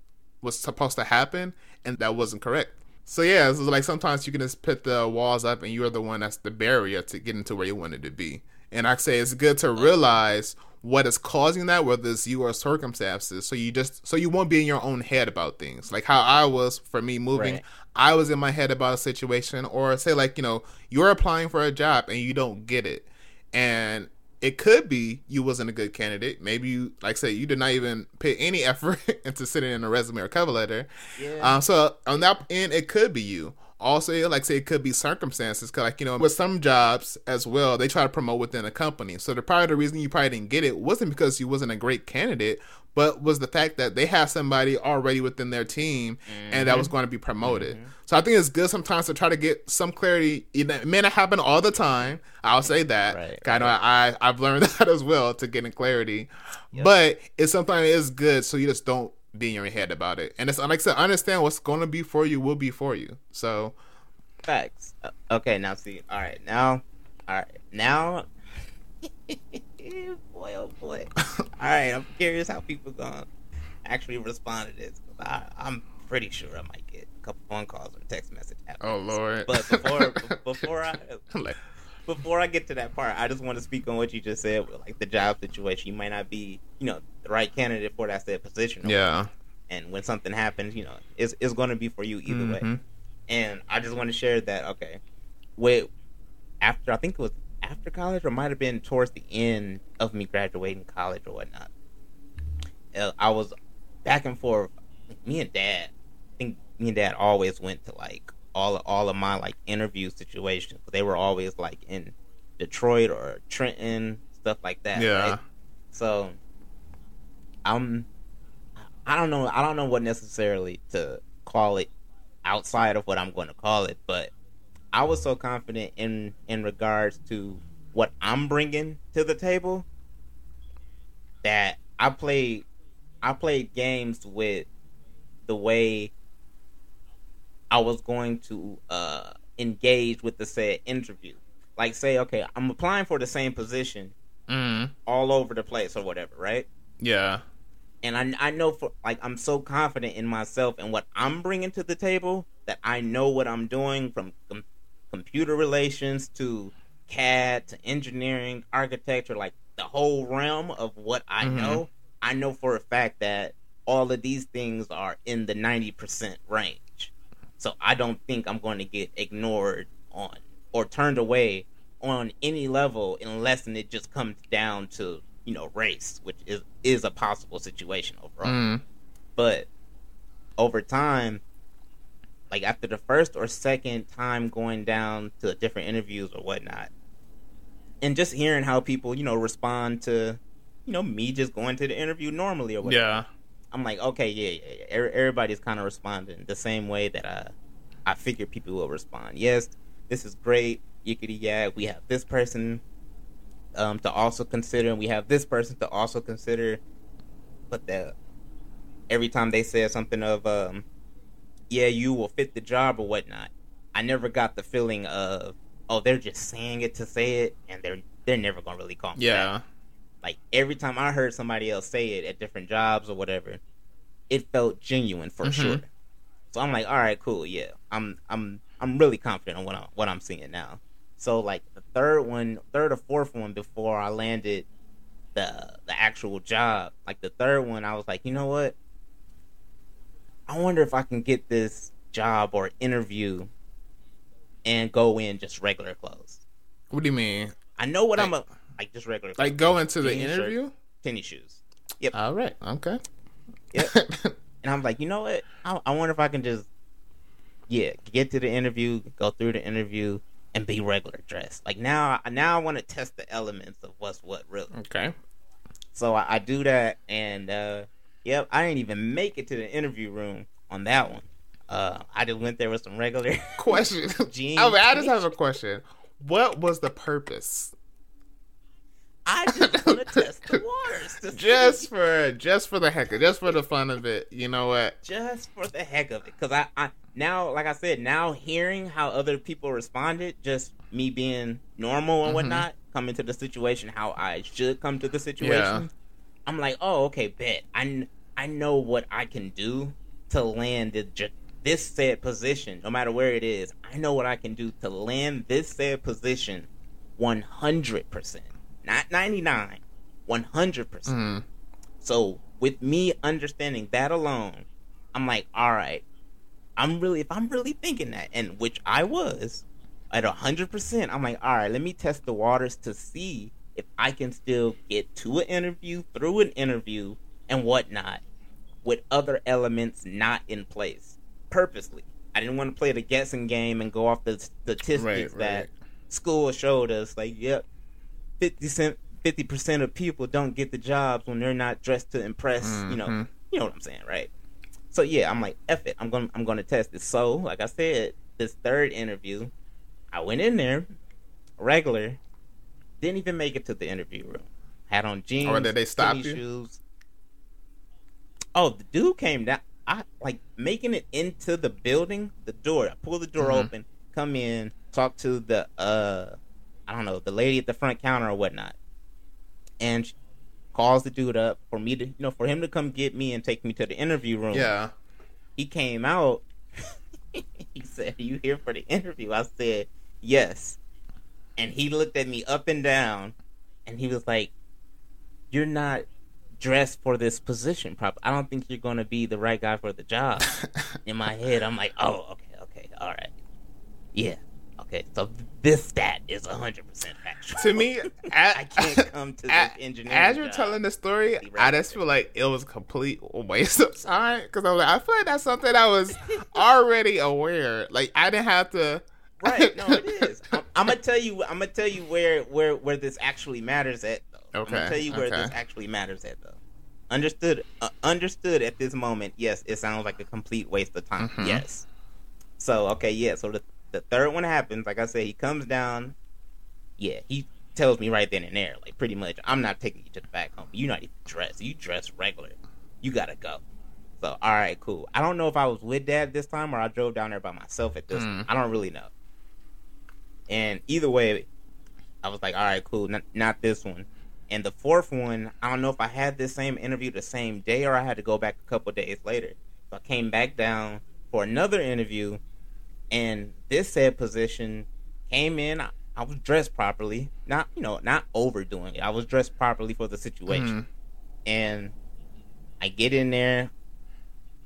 was supposed to happen, and that wasn't correct. So yeah, it's like sometimes you can just put the walls up, and you're the one that's the barrier to getting to where you wanted to be. And I say it's good to realize what is causing that, whether it's you or circumstances. So you just so you won't be in your own head about things. Like how I was for me moving, right. I was in my head about a situation, or say like you know you're applying for a job and you don't get it, and it could be you wasn't a good candidate. Maybe you, like say, you did not even put any effort into sitting in a resume or cover letter. Yeah. Um, so on that end, it could be you. Also, like say, it could be circumstances. Cause like you know, with some jobs as well, they try to promote within a company. So the probably the reason you probably didn't get it wasn't because you wasn't a great candidate, but was the fact that they have somebody already within their team and that was mm-hmm. going to be promoted. Mm-hmm. So I think it's good sometimes to try to get some clarity. It may not happen all the time. I'll say that. Right, Kind of, I I've learned that as well to getting clarity. Yep. But it's sometimes it's good so you just don't be in your head about it. And it's like I said, understand what's going to be for you will be for you. So Facts. Okay, now see. All right, now, all right, now. boy, oh boy. All right, I'm curious how people gonna actually respond to this. I, I'm pretty sure I might get a couple phone calls or text message. after oh lord. But before before I Like, before I get to that part, I just want to speak on what you just said with like the job situation. You might not be, you know, the right candidate for that said position. yeah. and when something happens, you know, it's it's going to be for you either way. Mhm. And I just want to share that okay, with after I think it was after college or might have been towards the end of me graduating college or whatnot. uh, I was back and forth. Me and dad, I think me and dad always went to like all of, all of my like interview situations. They were always like in Detroit or Trenton, stuff like that. Yeah. right? So I'm I don't know I don't know what necessarily to call it outside of what I'm going to call it, but I was so confident in in regards to what I'm bringing to the table that I played I played games with the way I was going to uh engage with the said interview. Like say okay, I'm applying for the same position Mm. all over the place or whatever, right? Yeah. and I, I know for like I'm so confident in myself and what I'm bringing to the table that I know what I'm doing from com- computer relations to CAD to engineering, architecture, like the whole realm of what I Mhm. know. I know for a fact that all of these things are in the 90% range. So I don't think I'm going to get ignored on or turned away on any level unless and it just comes down to you know race, which is is a possible situation overall. Mm. But over time, like after the first or second time going down to different interviews or whatnot, and just hearing how people you know respond to you know me just going to the interview normally or whatever. Yeah. I'm like, okay, yeah, yeah, yeah. Everybody's kind of responding the same way that I, I figure people will respond. Yes, this is great. Yickety yak. We have this person, um, to also consider, and we have this person to also consider. But the every time they said something of, um, yeah, you will fit the job or whatnot, I never got the feeling of, oh, they're just saying it to say it, and they're they're never gonna really call me Yeah. Like every time I heard somebody else say it at different jobs or whatever, it felt genuine for Mhm. sure. So I'm like, all right, cool, yeah. I'm I'm I'm really confident on what I'm what I'm seeing now. So like the third one, third or fourth one before I landed the the actual job, like the third one, I was like, you know what? I wonder if I can get this job or interview and go in just regular clothes. What do you mean? I know what Like- I'm a like just regular Like go into the Jeans, shirt. interview? tennis shoes. Yep. All right. Okay. Yep. And I'm like, you know what? I, I wonder if I can just, yeah, get to the interview, go through the interview, and be regular dressed. Like now, now I want to test the elements of what's what really. okay. So I, I do that, and uh, yep, I didn't even make it to the interview room on that one. Uh, I just went there with some regular. questions. Jeans. I, mean, I just have a question. What was the purpose? I just want to test the waters, to see- Just for just for the heck of it. just for the fun of it. You know what? just for the heck of it. Because I, I now, like I said, now hearing how other people responded, just me being normal and Mhm. whatnot, coming to the situation how I should come to the situation. Yeah. I'm like, oh, okay, bet. I, I know what I can do to land the, this said position, no matter where it is. I know what I can do to land this said position 100%. Not 99, 100%. Mm. So with me understanding that alone, I'm like, all right, I'm really if I'm really thinking that, and which I was, at hundred percent. I'm like, all right, let me test the waters to see if I can still get to an interview, through an interview, and whatnot, with other elements not in place purposely. I didn't want to play the guessing game and go off the statistics Right, that school showed us. Like, yep, fifty cent, fifty percent of people don't get the jobs when they're not dressed to impress. You know, Mhm. you know what I'm saying, right? So yeah, I'm like, F it. I'm gonna I'm gonna test it. So, like I said, this third interview, I went in there, regular, didn't even make it to the interview room. Had on jeans. Or did they stop you? Shoes. Oh, the dude came down. I like making it into the building. The door. I pull the door Mhm. open, come in, talk to the uh, I don't know, the lady at the front counter or whatnot, and she calls the dude up for me to, you know, for him to come get me and take me to the interview room Yeah. he came out. he said, "Are you here for the interview?" I said, "Yes." And he looked at me up and down, and he was like, "You're not dressed for this position, prop. I don't think you're going to be the right guy for the job." In my head, I'm like, "Oh, okay, okay, all right, yeah, okay." So this stat is hundred percent factual. to me, I can't come to this a- engineering. As you're telling the story, I just feel like it was a complete waste of time because I was like, I feel like that's something I was already aware. Like I didn't have to. right no it is I'm, I'm gonna tell you i'm gonna tell you where where where this actually matters at though i'm Okay, gonna tell you where this actually matters at though understood uh, understood at this moment yes it sounds like a complete waste of time Mhm. yes so okay yeah so the, the third one happens like i said he comes down. Yeah he tells me right then and there like pretty much i'm not taking you to the back home. You're not even dressed. You dress regular. You gotta go. So all right cool. I don't know if i was with dad this time or i drove down there by myself at this Mm. i don't really know. And either way, I was like, all right, cool, not, not this one. And the fourth one, I don't know if I had this same interview the same day or I had to go back a couple days later. So I came back down for another interview, and this said position came in. I, I was dressed properly, not you know, not overdoing it. I was dressed properly for the situation, Mhm. and I get in there,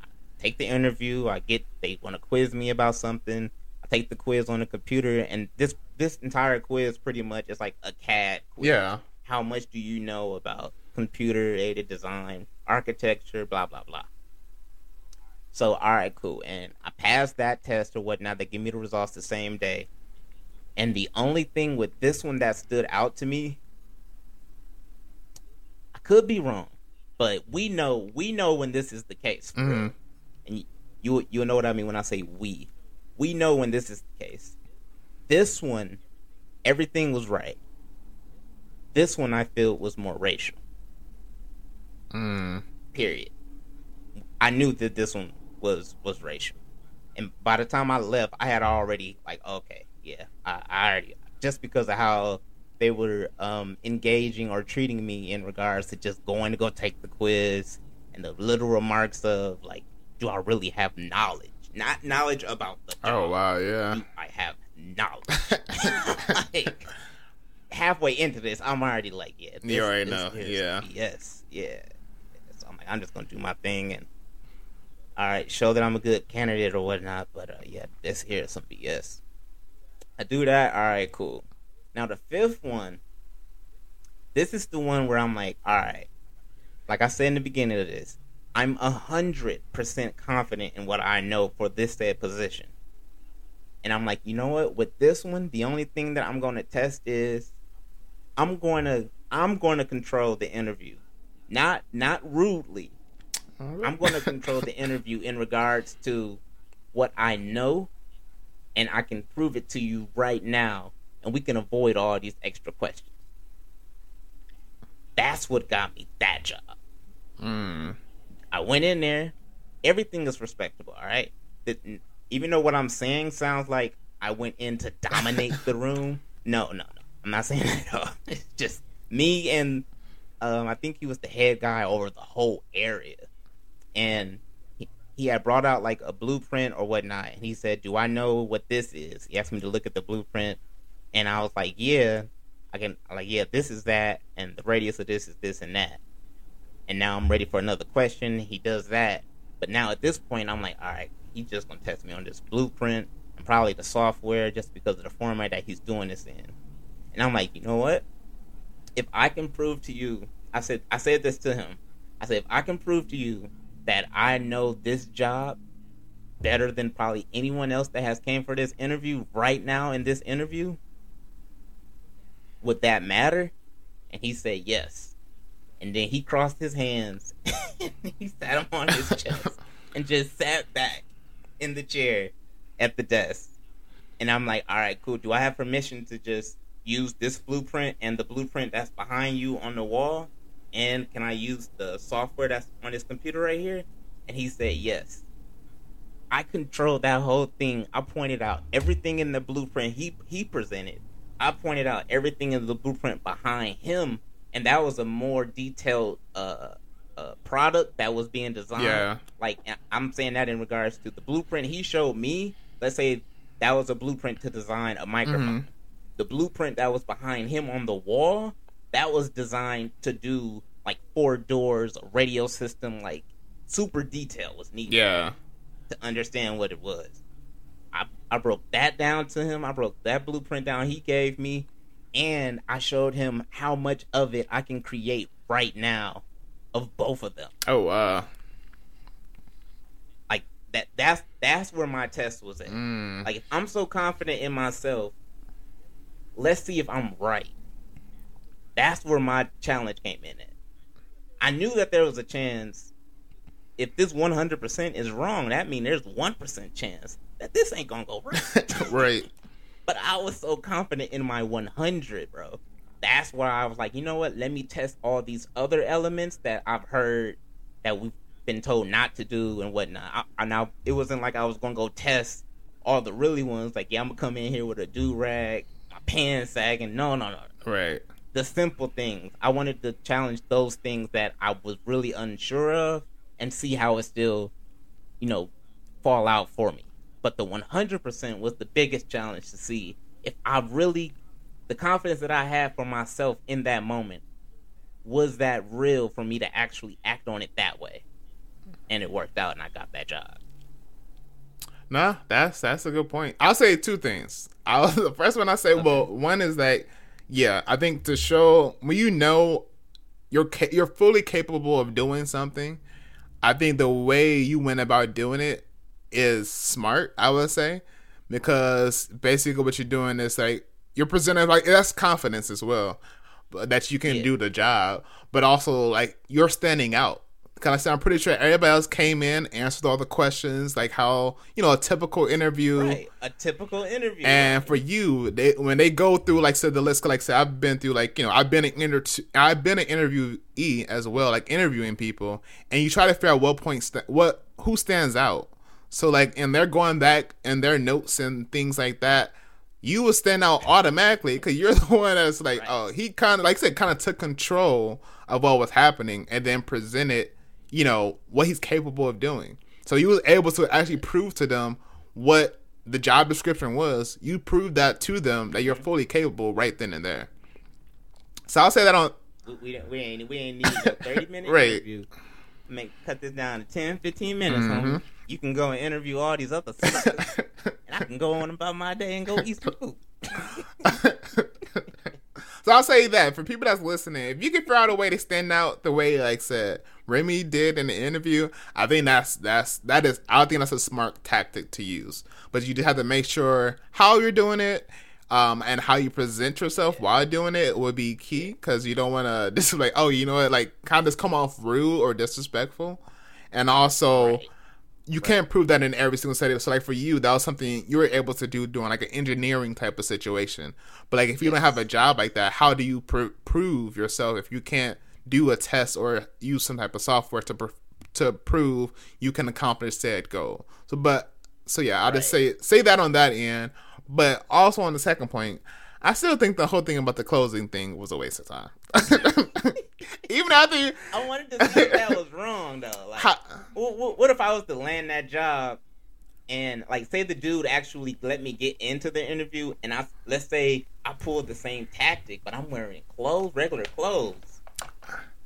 I take the interview. I get they want to quiz me about something. I take the quiz on the computer, and this this entire quiz pretty much is like a CAD quiz. Yeah. How much do you know about computer aided design, architecture, blah blah blah. So all right, cool, and I passed that test or whatnot. They give me the results the same day, and the only thing with this one that stood out to me, I could be wrong, but we know we know when this is the case. Mhm. and you, you know what I mean when I say we. We know when this is the case. This one, everything was right. This one I feel was more racial. Mm. Period. I knew that this one was was racial, and by the time I left, I had already like, okay, yeah, I, I already just because of how they were um, engaging or treating me in regards to just going to go take the quiz and the little remarks of like, do I really have knowledge? Not knowledge about the job. Oh wow, yeah. Do I have knowledge? like, halfway into this, I'm already like, yeah, this, You already this know, is yeah. yes, yeah. So I'm like, I'm just gonna do my thing and all right, show that I'm a good candidate or whatnot. But uh, yeah, this here is some BS. I do that. All right, cool. Now the fifth one, this is the one where I'm like, all right, like I said in the beginning of this, I'm a hundred percent confident in what I know for this said position. And I'm like, you know what? With this one, the only thing that I'm going to test is I'm going to I'm going to control the interview. Not not rudely. I'm going to control the interview in regards to what I know and I can prove it to you right now and we can avoid all these extra questions. That's what got me that job. Mm. I went in there. Everything is respectable, all right? That- Even though what I'm saying sounds like I went in to dominate the room. No, no, no. I'm not saying that at all. It's just me and um, I think he was the head guy over the whole area. And he, he had brought out like a blueprint or whatnot. And he said, Do I know what this is? He asked me to look at the blueprint. And I was like, Yeah, I can, like, yeah, this is that. And the radius of this is this and that and now I'm ready for another question. He does that, but now at this point, I'm like, all right, he's just gonna test me on this blueprint. and probably the software just because of the format that he's doing this in. And I'm like, you know what? If I can prove to you, I said, I said this to him. I said, if I can prove to you that I know this job better than probably anyone else that has came for this interview right now in this interview, would that matter? And he said yes. And then he crossed his hands and he sat him on his chest and just sat back in the chair at the desk. And I'm like, all right, cool. Do I have permission to just use this blueprint and the blueprint that's behind you on the wall? And can I use the software that's on this computer right here? And he said, yes. I controlled that whole thing. I pointed out everything in the blueprint he he presented. I pointed out everything in the blueprint behind him, and that was a more detailed uh, uh, product that was being designed. Yeah. Like I'm saying that in regards to the blueprint he showed me. Let's say that was a blueprint to design a microphone. Mhm. The blueprint that was behind him on the wall, that was designed to do like four doors, radio system, like super detail was needed Yeah. to understand what it was. I, I broke that down to him. I broke that blueprint down he gave me, and I showed him how much of it I can create right now of both of them. Oh uh Like that that's that's where my test was at. Mm. Like if I'm so confident in myself, let's see if I'm right. That's where my challenge came in at. I knew that there was a chance if this 100% is wrong, that means there's 1% chance that this ain't going to go right. right. but I was so confident in my 100, bro. That's why I was like, you know what? Let me test all these other elements that I've heard that we've been told not to do and whatnot. I, I now it wasn't like I was gonna go test all the really ones. Like, yeah, I'm gonna come in here with a do rag, my pants sagging. No, no, no. Right. The simple things. I wanted to challenge those things that I was really unsure of and see how it still, you know, fall out for me. But the 100% was the biggest challenge to see if I really, the confidence that I had for myself in that moment, was that real for me to actually act on it that way? And it worked out, and I got that job. Nah, that's that's a good point. I'll say two things. I'll, the first one I say, well, one is that, yeah, I think to show when you know you're ca- you're fully capable of doing something, I think the way you went about doing it is smart. I would say because basically what you're doing is like you're presenting like that's confidence as well, but that you can Yeah. do the job, but also like you're standing out. Kind of, I'm pretty sure everybody else came in, answered all the questions, like how you know a typical interview. Right, a typical interview. And for you, they when they go through like said the list, like said I've been through like you know I've been an inter I've been an interviewee as well, like interviewing people, and you try to figure out what point st- what who stands out. So like, and they're going back and their notes and things like that. You will stand out automatically because you're the one that's like, Right. oh, he kind of like I said, kind of took control of what was happening and then presented, you know, what he's capable of doing. So he was able to actually prove to them what the job description was. You proved that to them that you're fully capable right then and there. So I'll say that on we, we, don't- we ain't we ain't need a 30 minute Right. interview. Make cut this down to 10, 15 minutes, Mhm. homie. You can go and interview all these other suckers, and I can go on about my day and go eat some food. so I'll say that for people that's listening, if you can figure out a way to stand out the way like said Remy did in the interview, I think that's that's that is I think that's a smart tactic to use. But you just have to make sure how you're doing it. Um, and how you present yourself while doing it would be key because you don't want to. Is like, oh, you know what? Like, kind of just come off rude or disrespectful, and also Right. You can't prove that in every single setting. So like for you, that was something you were able to do doing like an engineering type of situation. But like if you don't have a job like that, how do you pr- prove yourself if you can't do a test or use some type of software to pr- to prove you can accomplish said goal? So but so yeah, I'll just say say that on that end. But also on the second point, I still think the whole thing about the closing thing was a waste of time. Even after you, I wanted to see if that was wrong though. Like, How- what, what, what if I was to land that job and like say the dude actually let me get into the interview and I let's say I pulled the same tactic but I'm wearing clothes, regular clothes.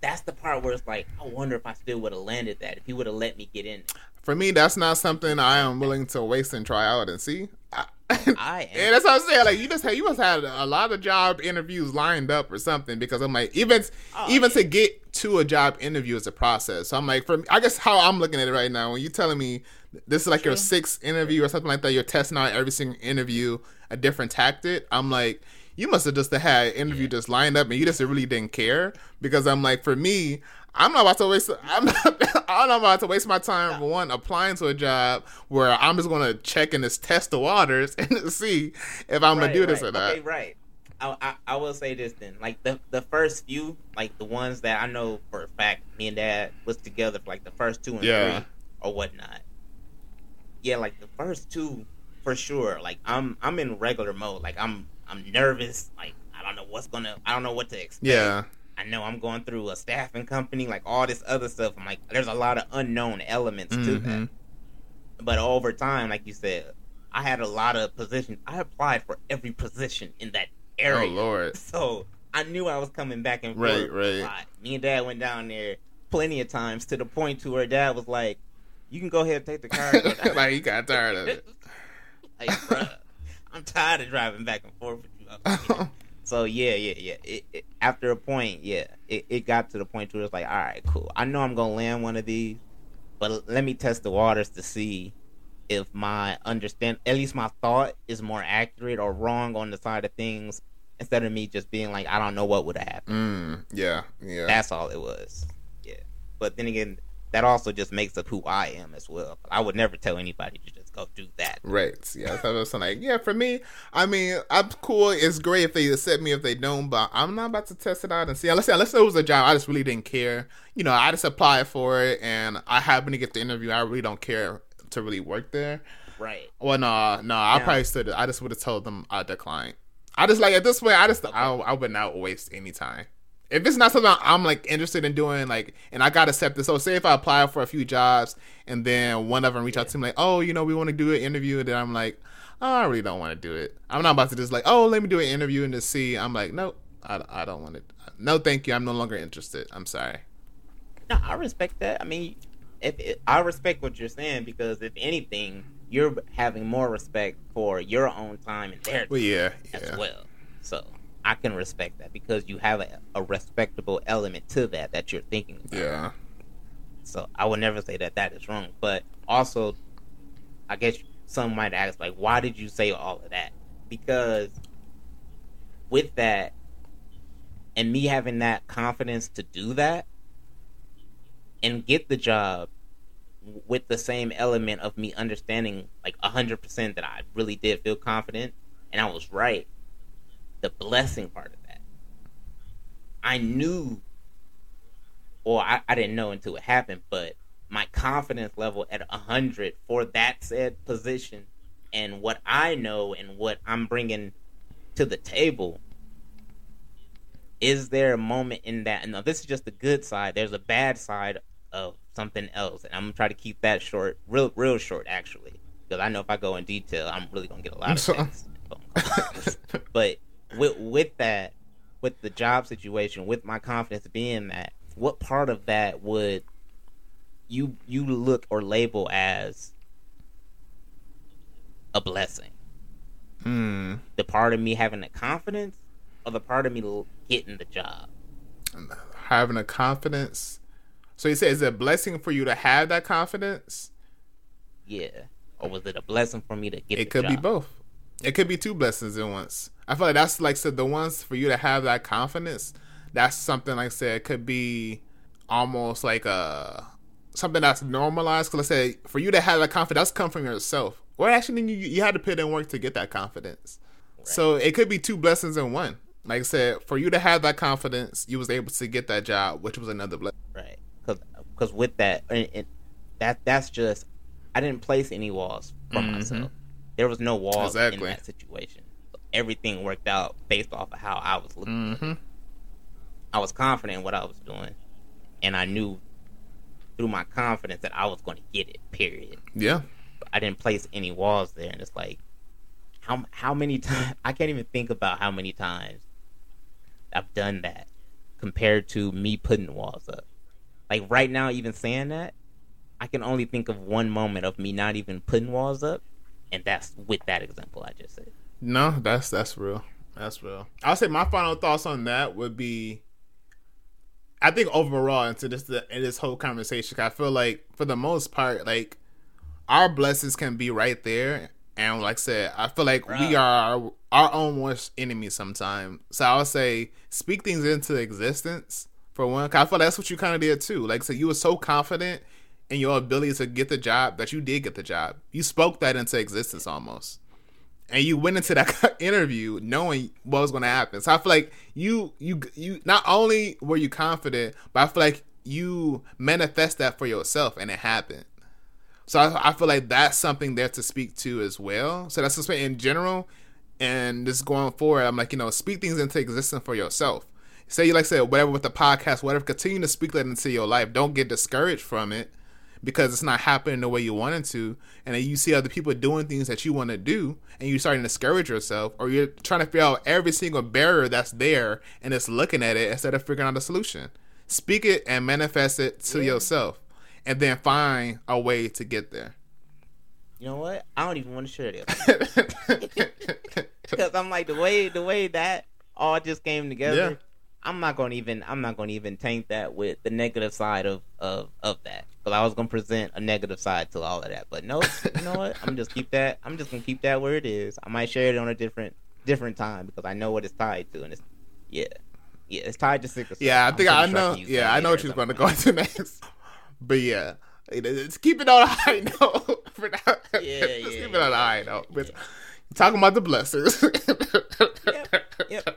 that's the part where it's like, I wonder if I still would have landed that if he would have let me get in. For me, that's not something I am willing to waste and try out and see. I, I am. Yeah, that's what I'm saying. Like you just had, you must have a lot of job interviews lined up or something because I'm like even Oh, even yeah. to get to a job interview is a process. So I'm like, for me, I guess how I'm looking at it right now, when you're telling me this is like your sixth interview or something like that, you're testing out every single interview a different tactic. I'm like, you must have just had an interview just lined up and you just really didn't care because I'm like, for me. I'm not about to waste. I'm not. I'm not about to waste my time one applying to a job where I'm just going to check and just test the waters and see if I'm gonna Right, do this or not. Okay, right. I, I I will say this then, like the the first few, like the ones that I know for a fact, me and Dad was together for like the first two and Yeah. three or whatnot. Yeah, like the first two for sure. Like I'm I'm in regular mode. Like I'm I'm nervous. Like I don't know what's gonna. I don't know what to expect. Yeah, I know I'm going through a staffing company, like all this other stuff. I'm like, there's a lot of unknown elements to that. Mhm. But over time, like you said, I had a lot of positions. I applied for every position in that area. Oh lord. So I knew I was coming back and forth. Right, right. Me and Dad went down there plenty of times to the point to where Dad was like, "You can go ahead and take the car." and go down." like he got tired of it. like, bruh, I'm tired of driving back and forth with you. So yeah, yeah, yeah. It, it, after a point, yeah, it, it got to the point where it's like, all right, cool. I know I'm gonna land one of these, but let me test the waters to see if my understand, at least my thought, is more accurate or wrong on the side of things, instead of me just being like, I don't know what would have happened. Mm, yeah, yeah. That's all it was. Yeah. But then again, that also just makes up who I am as well. I would never tell anybody to just go do that. Right. Yeah. So I was like, yeah, for me, I mean, I'm cool. It's great if they accept me, if they don't, but I'm not about to test it out and see. Let's say, unless it was a job, I just really didn't care. You know, I just applied for it and I happen to get the interview. I really don't care to really work there. Right. Well, no, no, I Yeah. probably stood. I just would have told them I declined. I just like at this point, I just I, I would not waste any time. If it's not something I'm like interested in doing, like, and I got accepted. So say if I apply for a few jobs and then one of them reach out to me like, oh, you know, we want to do an interview, and then I'm like, oh, I really don't want to do it. I'm not about to just like, oh, let me do an interview and just see. I'm like, no, I, I don't want it. No, thank you. I'm no longer interested. I'm sorry. No, I respect that. I mean, if it, I respect what you're saying because if anything, you're having more respect for your own time and their Well, yeah, as well. So I can respect that because you have a, a respectable element to that that you're thinking about. yeah. So I would never say that that is wrong. But also, I guess some might ask, like, why did you say all of that? Because with that, and me having that confidence to do that and get the job with the same element of me understanding, like, 100% that I really did feel confident and I was right, the blessing part of that. I knew or I, I didn't know until it happened, but my confidence level at 100 for that said position and what I know and what I'm bringing to the table. Is there a moment in that? No, this is just the good side. There's a bad side of something else, and I'm gonna try to keep that short, real, real short, actually, because I know if I go in detail, I'm really gonna get a lot of So- phone calls. but with with that, with the job situation, with my confidence being that, what part of that would you you look or label as a blessing? Hmm. The part of me having the confidence, or the part of me getting the job? having a confidence. So you say, is it a blessing for you to have that confidence? Yeah, or was it a blessing for me to get? It could be both. It could be two blessings at once. I feel like that's like said the ones for you to have that confidence. That's something like I said could be almost like a something that's normalized. Because I said for you to have that confidence, that's come from yourself. Or actually, you you had to put in work to get that confidence. So it could be two blessings in one. Like I said, for you to have that confidence, you was able to get that job, which was another blessing. right? Because cause with that, and, and that that's just I didn't place any walls for Mhm. myself. There was no walls in Exactly. that situation. Everything worked out based off of how I was looking. Mm-hmm. I was confident in what I was doing, and I knew through my confidence that I was going to get it. Period. Yeah. I didn't place any walls there, and it's like how how many times I can't even think about how many times I've done that, compared to me putting walls up. Like right now, even saying that, I can only think of one moment of me not even putting walls up, and that's with that example I just said. No, that's that's real. That's real. I'll say my final thoughts on that would be I think overall into this in this whole conversation, I feel like for the most part, like our blessings can be right there. And like I said, I feel like Bruh. we are our, our own worst enemy sometimes. So I'll say speak things into existence for one. I feel like that's what you kind of did too. Like I said, you were so confident in your ability to get the job that you did get the job. You spoke that into existence almost and you went into that interview knowing what was going to happen. So I feel like you you you not only were you confident, but I feel like you manifest that for yourself, and it happened. So I, I feel like that's something there to speak to as well. So that's just in general, and just going forward, I'm like you know speak things into existence for yourself. Say you like say whatever with the podcast, whatever. Continue to speak that into your life. Don't get discouraged from it because it's not happening the way you want it to, and then you see other people doing things that you want to do, and you're starting to discourage yourself, or you're trying to figure out every single barrier that's there and it's looking at it instead of figuring out a solution. Speak it and manifest it to yeah. yourself, and then find a way to get there. You know what? I don't even want to share this because I'm like the way the way that all just came together. Yeah. I'm not gonna even I'm not gonna even taint that with the negative side of of of that because I was gonna present a negative side to all of that. But no, you know what? I'm just keep that. I'm just gonna keep that where it is. I might share it on a different different time because I know what it's tied to, and it's yeah, yeah, it's tied to sickle Yeah, I think I know. Yeah, I know what she's going to go into next. But yeah, it's keep it on a high note for now. Yeah, yeah. Just keep it on a high note. Yeah. Talking about the blessings. yep, yep.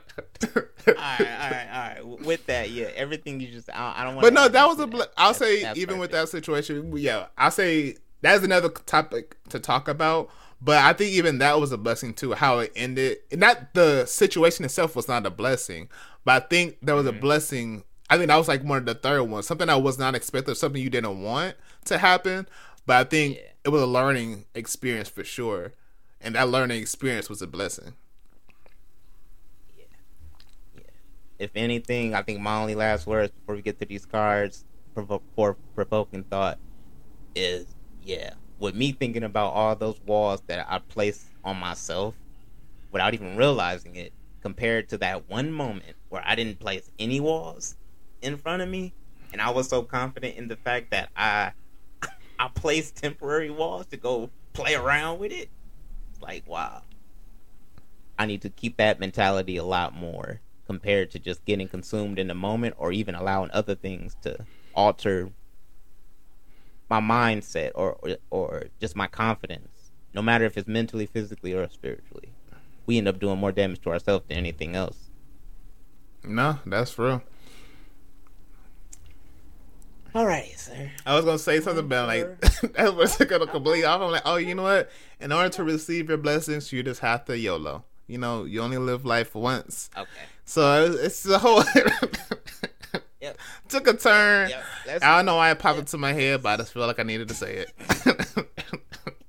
All right, all right. With that, yeah, everything you just, I, I don't want. But no, that was a. Bl- I'll that's, say that's even perfect. with that situation, yeah, I'll say that's another topic to talk about. But I think even that was a blessing too. How it ended, not the situation itself was not a blessing, but I think there was mm-hmm. a blessing. I think that was like one of the third ones, something that was not expected, something you didn't want to happen. But I think yeah. it was a learning experience for sure, and that learning experience was a blessing. If anything, I think my only last words before we get to these cards for provoking thought is yeah, with me thinking about all those walls that I placed on myself without even realizing it, compared to that one moment where I didn't place any walls in front of me, and I was so confident in the fact that I I placed temporary walls to go play around with it. It's like wow. I need to keep that mentality a lot more compared to just getting consumed in the moment or even allowing other things to alter my mindset or, or, or just my confidence no matter if it's mentally physically or spiritually we end up doing more damage to ourselves than anything else no that's real all right, sir. I was gonna say something about like that was gonna completely off. I'm like, oh, you know what? In order to receive your blessings, you just have to YOLO. You know, you only live life once. Okay. So it's the whole. yep. Took a turn. Yep. I don't know why it popped yep. into my head, but I just feel like I needed to say it.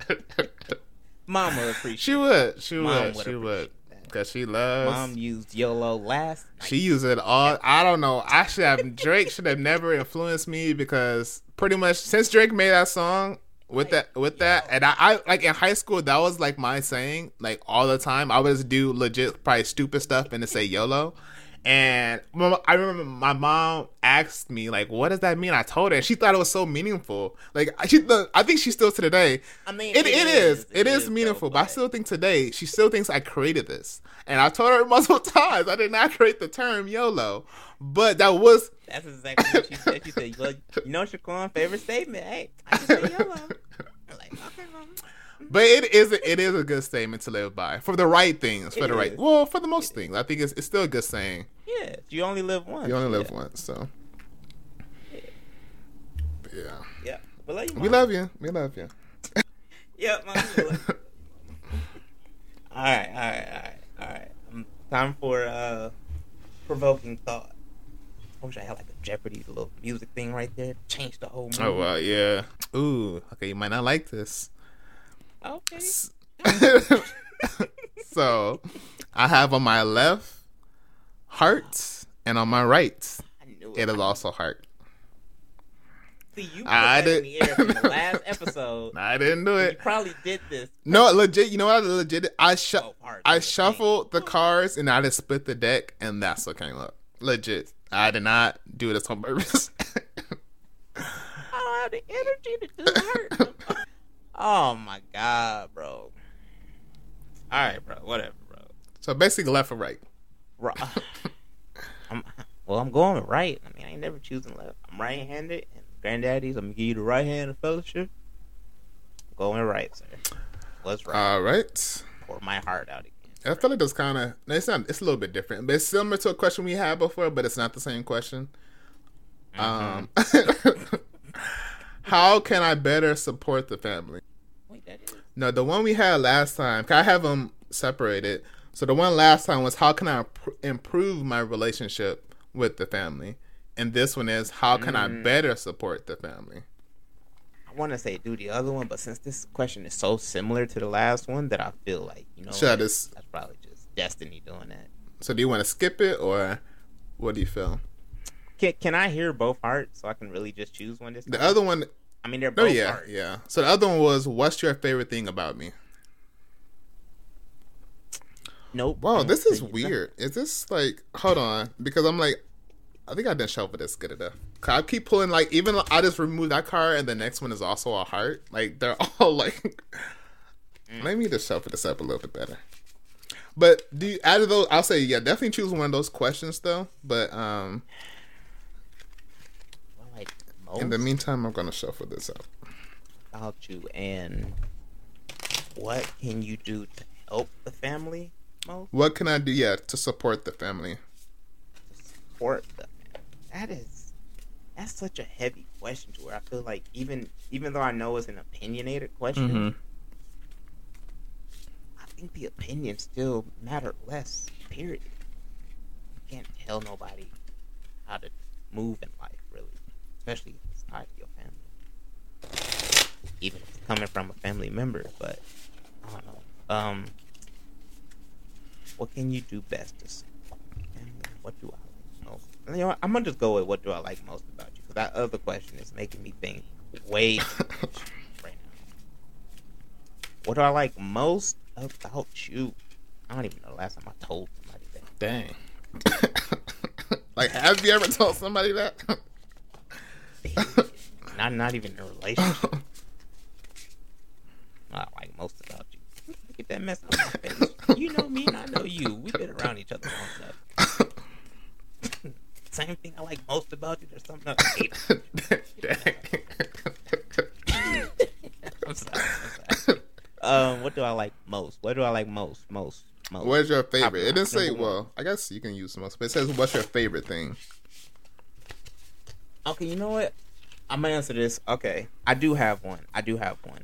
Mom would appreciate. She would. She would. would she would. Because she loves. Mom used YOLO last. Night. She used it all. Yep. I don't know. I should have. Drake should have never influenced me because pretty much since Drake made that song, with that with that and I, I, like in high school that was like my saying like all the time. I would just do legit probably stupid stuff and to say yolo. And I remember my mom asked me like, "What does that mean?" I told her, and she thought it was so meaningful. Like she, I think she still to today. I mean, it, it, it is, it, it is, is meaningful. Though, but I still think today she still thinks I created this, and I told her multiple times I did not create the term YOLO, but that was. That's exactly what she said. She said, "Well, you know, Shaquan favorite statement. Hey, I just say YOLO." I'm like, okay, mom. Mm-hmm. But it is a, it is a good statement to live by for the right things. For it the right, well, for the most things, I think it's, it's still a good saying. Yeah, you only live once. You only live yeah. once, so. Yeah. We love you. We love you. We love you. yep. Mom, all right. All right. All right. All right. Um, time for uh, provoking thought. I wish I had like a Jeopardy little music thing right there. Change the whole movie. Oh well, yeah. Ooh, okay. You might not like this. Okay. so, I have on my left heart, And on my right, it is also heart. See, you put I that in did- the air from the last episode. I didn't do it. You probably did this. No, legit. You know what? I legit. I shu- Oh. I shuffled the cards and I just split the deck, and that's what came up. Legit. I did not do this on purpose. I don't have the energy to do heart. oh my god, bro. All right, bro. Whatever, bro. so basically, left or right. Ro- I'm, well, I'm going right. I mean, I ain't never choosing left. I'm right-handed, and granddaddy's. I'm gonna give you the right hand of fellowship. Going right, sir. What's right? All right. Pour my heart out again. I feel like that's kind of it's not it's a little bit different, but it's similar to a question we had before, but it's not the same question. Um, how can I better support the family? Wait, that is. No, the one we had last time, 'cause I have them separated. So the one last time was how can I pr- improve my relationship with the family, and this one is how can I mm. better support the family. I want to say do the other one, but since this question is so similar to the last one, that I feel like you know Should what? just- that's probably just destiny doing that. So do you want to skip it or what do you feel? Can Can I hear both hearts so I can really just choose one this time? The other one, I mean, they're oh both yeah, hearts. yeah. So the other one was what's your favorite thing about me? Nope. Wow, this is weird. Is this like hold on? Because I'm like I think I didn't shuffle this good enough. 'Cause I keep pulling like even I just removed that card and the next one is also a heart. Like they're all like let me just shuffle this up a little bit better. But do you out of those I'll say yeah, definitely choose one of those questions though. But um I like most in the meantime I'm gonna shuffle this up. about you and what can you do to help the family most? What can I do yeah to support the family? Support them. That is that's such a heavy question to where I feel like even even though I know it's an opinionated question, Mm-hmm. I think the opinions still matter less. Period. You can't tell nobody how to move in life, really, especially if it's tied to your family. Even if it's coming from a family member, but I don't know. Um, what can you do best to support? What do I? You know, what? I'm gonna just go with what do I like most about you because that other question is making me think way right now. What do I like most about you? I don't even know the last time I told somebody that. Dang. like have you ever told somebody that? not not even in a relationship. What I like most about you. Get that mess out of my face. You know me and I know you. We've been around each other long enough. Same thing I like most about you. There's something else I hate. I'm sorry. I'm sorry. Um, what do I like most? What do I like most? Most. Most. What's your favorite? It didn't say. One. Well, I guess you can use most, but it says, "What's your favorite thing?" Okay, you know what? I'm gonna answer this. Okay, I do have one. I do have one,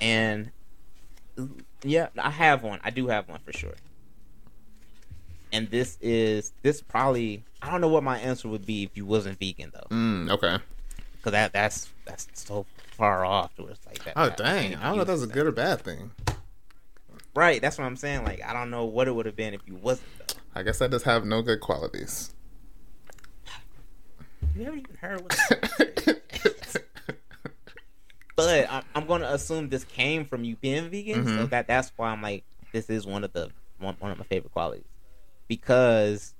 and yeah, I have one. I do have one for sure. And this is this probably I don't know what my answer would be if you wasn't vegan though, Mm, okay. because that that's that's so far off where it's like that. Oh that- dang! I don't know if that's a good or bad thing. Right, that's what I'm saying. Like I don't know what it would have been if you wasn't though. I guess I just have no good qualities. You haven't even heard what. but I, I'm going to assume this came from you being vegan, so Mhm. that that's why I'm like, this is one of the one, one of my favorite qualities because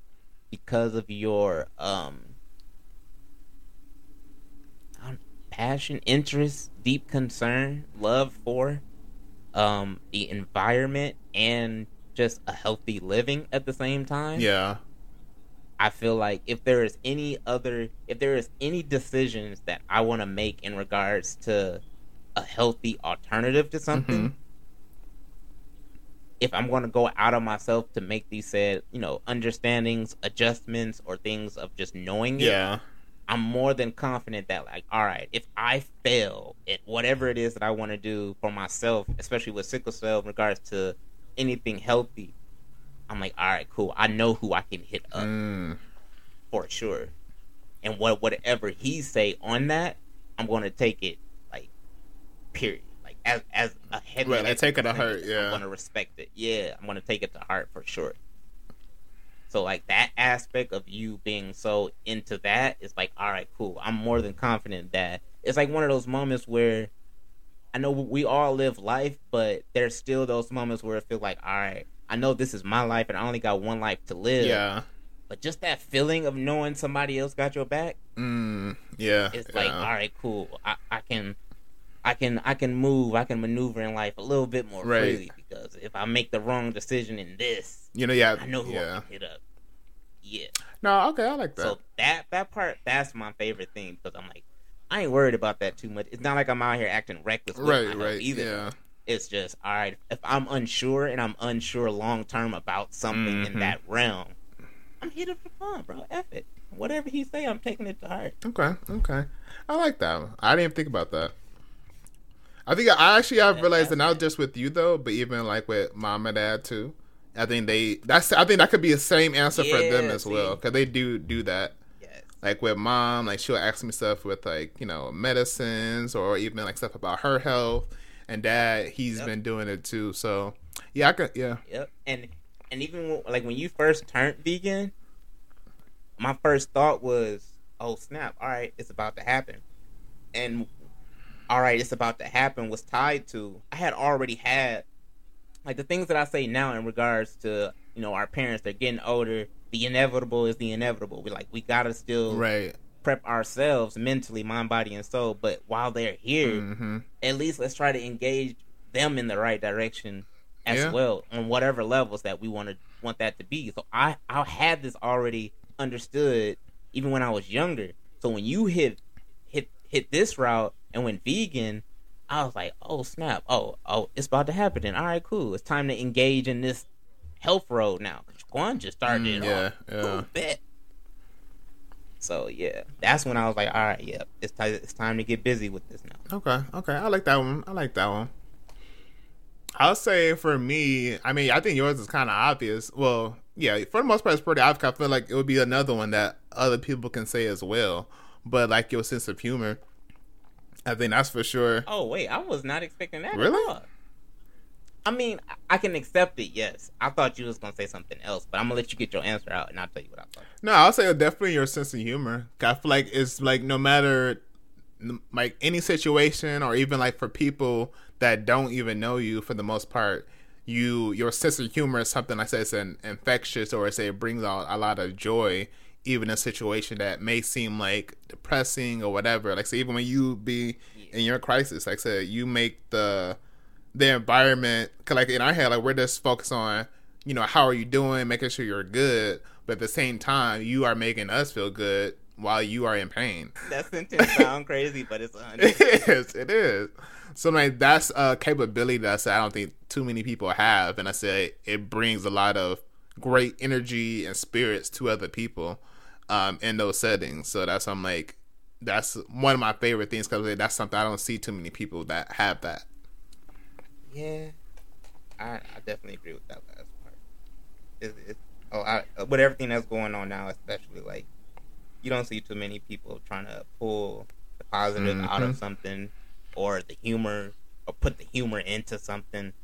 because of your um passion, interest, deep concern, love for um the environment and just a healthy living at the same time. yeah. I feel like if there is any other, if there is any decisions that I want to make in regards to a healthy alternative to something, Mhm. If I'm going to go out of myself to make these said, you know, understandings, adjustments, or things of just knowing it, Yeah. I'm more than confident that, like, all right, if I fail at whatever it is that I want to do for myself, especially with sickle cell in regards to anything healthy, I'm like, all right, cool. I know who I can hit up Mm. for sure. And what whatever he say on that, I'm going to take it like period. As as a heavy. Right, like, take it to heart, yeah. I'm to respect it. Yeah, I'm to take it to heart for sure. So like that aspect of you being so into that is like, all right, cool. I'm more than confident that it's like one of those moments where I know we all live life, but there's still those moments where it feels like, all right, I know this is my life and I only got one life to live. Yeah. But just that feeling of knowing somebody else got your back, Mm, yeah. it's yeah. like, all right, cool. I, I can I can I can move, I can maneuver in life a little bit more Right. freely because if I make the wrong decision in this, You know, yeah. I know who I yeah. can hit up. Yeah. No, okay, I like that. So that that part that's my favorite thing because I'm like I ain't worried about that too much. It's not like I'm out here acting reckless right, right. either. Yeah. It's just all right. If I'm unsure and I'm unsure long term about something Mhm. in that realm, I'm here for fun, bro. F it. Whatever he say, I'm taking it to heart. Okay, okay. I like that. I didn't even think about that. I think I actually I've realized that not just with you though, but even like with mom and dad too. I think they that's I think that could be the same answer for them Yeah, as well because they do do that. Yes. Like with mom, like she'll ask me stuff with like you know medicines or even like stuff about her health. And dad, he's Yep. been doing it too. So yeah, I could yeah. Yep. And and even when- like when you first turned vegan, my first thought was, "Oh snap! All right, it's about to happen." And all right, it's about to happen was tied to I had already had like the things that I say now in regards to you know our parents. They're getting older. The inevitable is the inevitable. We like we gotta still Right. prep ourselves mentally, mind, body, and soul. But while they're here, hmm at least let's try to engage them in the right direction as Yeah. well on whatever levels that we want to want that to be. So I I had this already understood even when I was younger. So when you hit hit hit this route and went vegan, I was like, oh snap, oh oh, it's about to happen. Then all right, cool. It's time to engage in this health road now. Quan just started Mm, it yeah, yeah. Cool, bet. So yeah, that's when I was like, all right, yeah, it's time. It's time to get busy with this now. Okay, okay. I like that one. I like that one. I'll say for me, I mean, I think yours is kind of obvious. Well, yeah, for the most part, it's pretty obvious. I feel like it would be another one that other people can say as well. But like your sense of humor, I think that's for sure. Oh wait, I was not expecting that. Really? At all. I mean, I- can accept it. Yes, I thought you was gonna say something else, but I'm gonna let you get your answer out, and I'll tell you what I thought. No, I'll say definitely your sense of humor. I feel like it's like no matter like any situation or even like for people that don't even know you for the most part, you your sense of humor is something I say it's an infectious or I say it brings out a lot of joy even a situation that may seem like depressing or whatever. Like say even when you be in your crisis, like I said, you make the the environment cause like in our head like we're just focused on you know how are you doing making sure you're good but at the same time you are making us feel good while you are in pain. That sentence sound crazy, but it's a it is. it is. So like that's a capability that I said I don't think too many people have and I say it brings a lot of great energy and spirits to other people um in those settings so that's I'm like that's one of my favorite things because that's something I don't see too many people that have that Yeah, I, I definitely agree with that last part. It, it, oh, I, with everything that's going on now, especially like you don't see too many people trying to pull the positive out of Mhm. something or the humor or put the humor into something.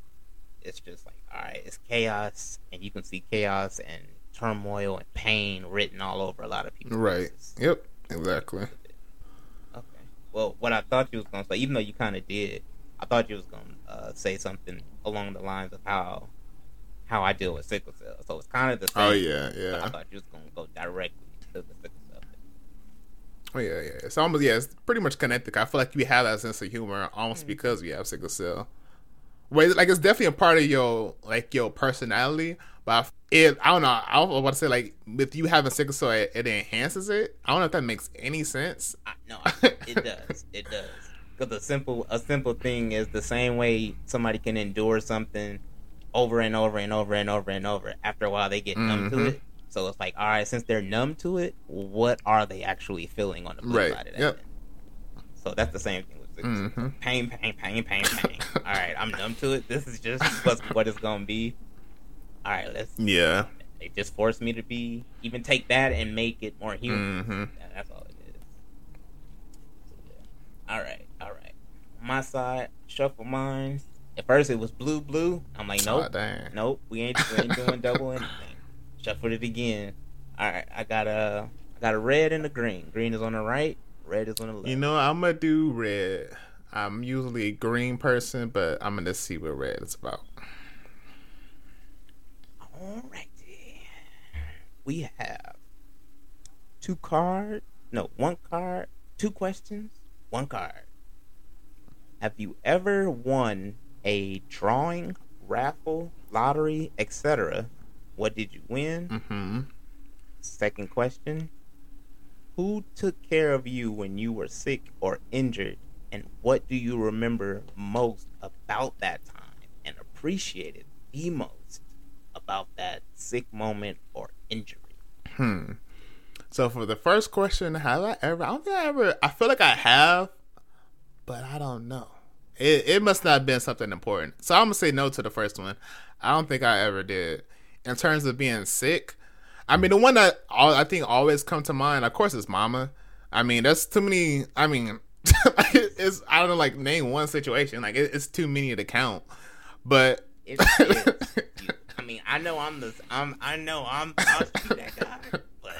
It's just like all right, it's chaos, and you can see chaos and turmoil and pain written all over a lot of people. right yep exactly Okay. Well, what I thought you was gonna say, even though you kind of did, I thought you was gonna uh, say something along the lines of how how I deal with sickle cell. So it's kind of the same. oh yeah yeah. I thought you was gonna go directly to the sickle cell. Oh yeah, yeah. It's almost yeah. It's pretty much connected. I feel like you have that sense of humor almost because you have sickle cell. Wait, like it's definitely a part of your like your personality. But it, I don't know. I was about to say like with you having sickle cell, it, it enhances it. I don't know if that makes any sense. I, no, it does. It does. Because a simple a simple thing is the same way somebody can endure something over and over and over and over and over. After a while, they get numb to Mhm. it. So it's like, all right, since they're numb to it, what are they actually feeling on the flip Right. side of that? Yep. So that's the same thing with sickle cell. hmm pain, pain, pain, pain, pain. all right, I'm numb to it. This is just what's, what it's gonna be. All right, let's. Yeah. They just force me to be even take that and make it more human. Mm-hmm. That's all it is. So, yeah. All right, all right. My side, shuffle mines. At first it was blue, blue. I'm like, Oh nope, dang. nope. We ain't, we ain't doing double anything. Shuffle it again. All right, I got a I got a red and a green. Green is on the right. Red is on the left. You know, I'm gonna do red. I'm usually a green person, but I'm gonna see what red is about. Alrighty. We have two cards. No, one card. Two questions. One card. Have you ever won a drawing, raffle, lottery, etc.? What did you win? Mm-hmm. Second question. Who took care of you when you were sick or injured? And what do you remember most about that time and appreciated the most about that sick moment or injury? Hmm. So for the first question, have I ever? I don't think I ever. I feel like I have, but I don't know. It it must not have been something important. So I'm gonna say no to the first one. I don't think I ever did. In terms of being sick, I mean the one that all, I think always come to mind, of course, is Mama. I mean that's too many. I mean, it's I don't know like name one situation. Like it, it's too many to count. But It is. I mean, I know I'm the. I'm. I know I'm. I'll that guy. But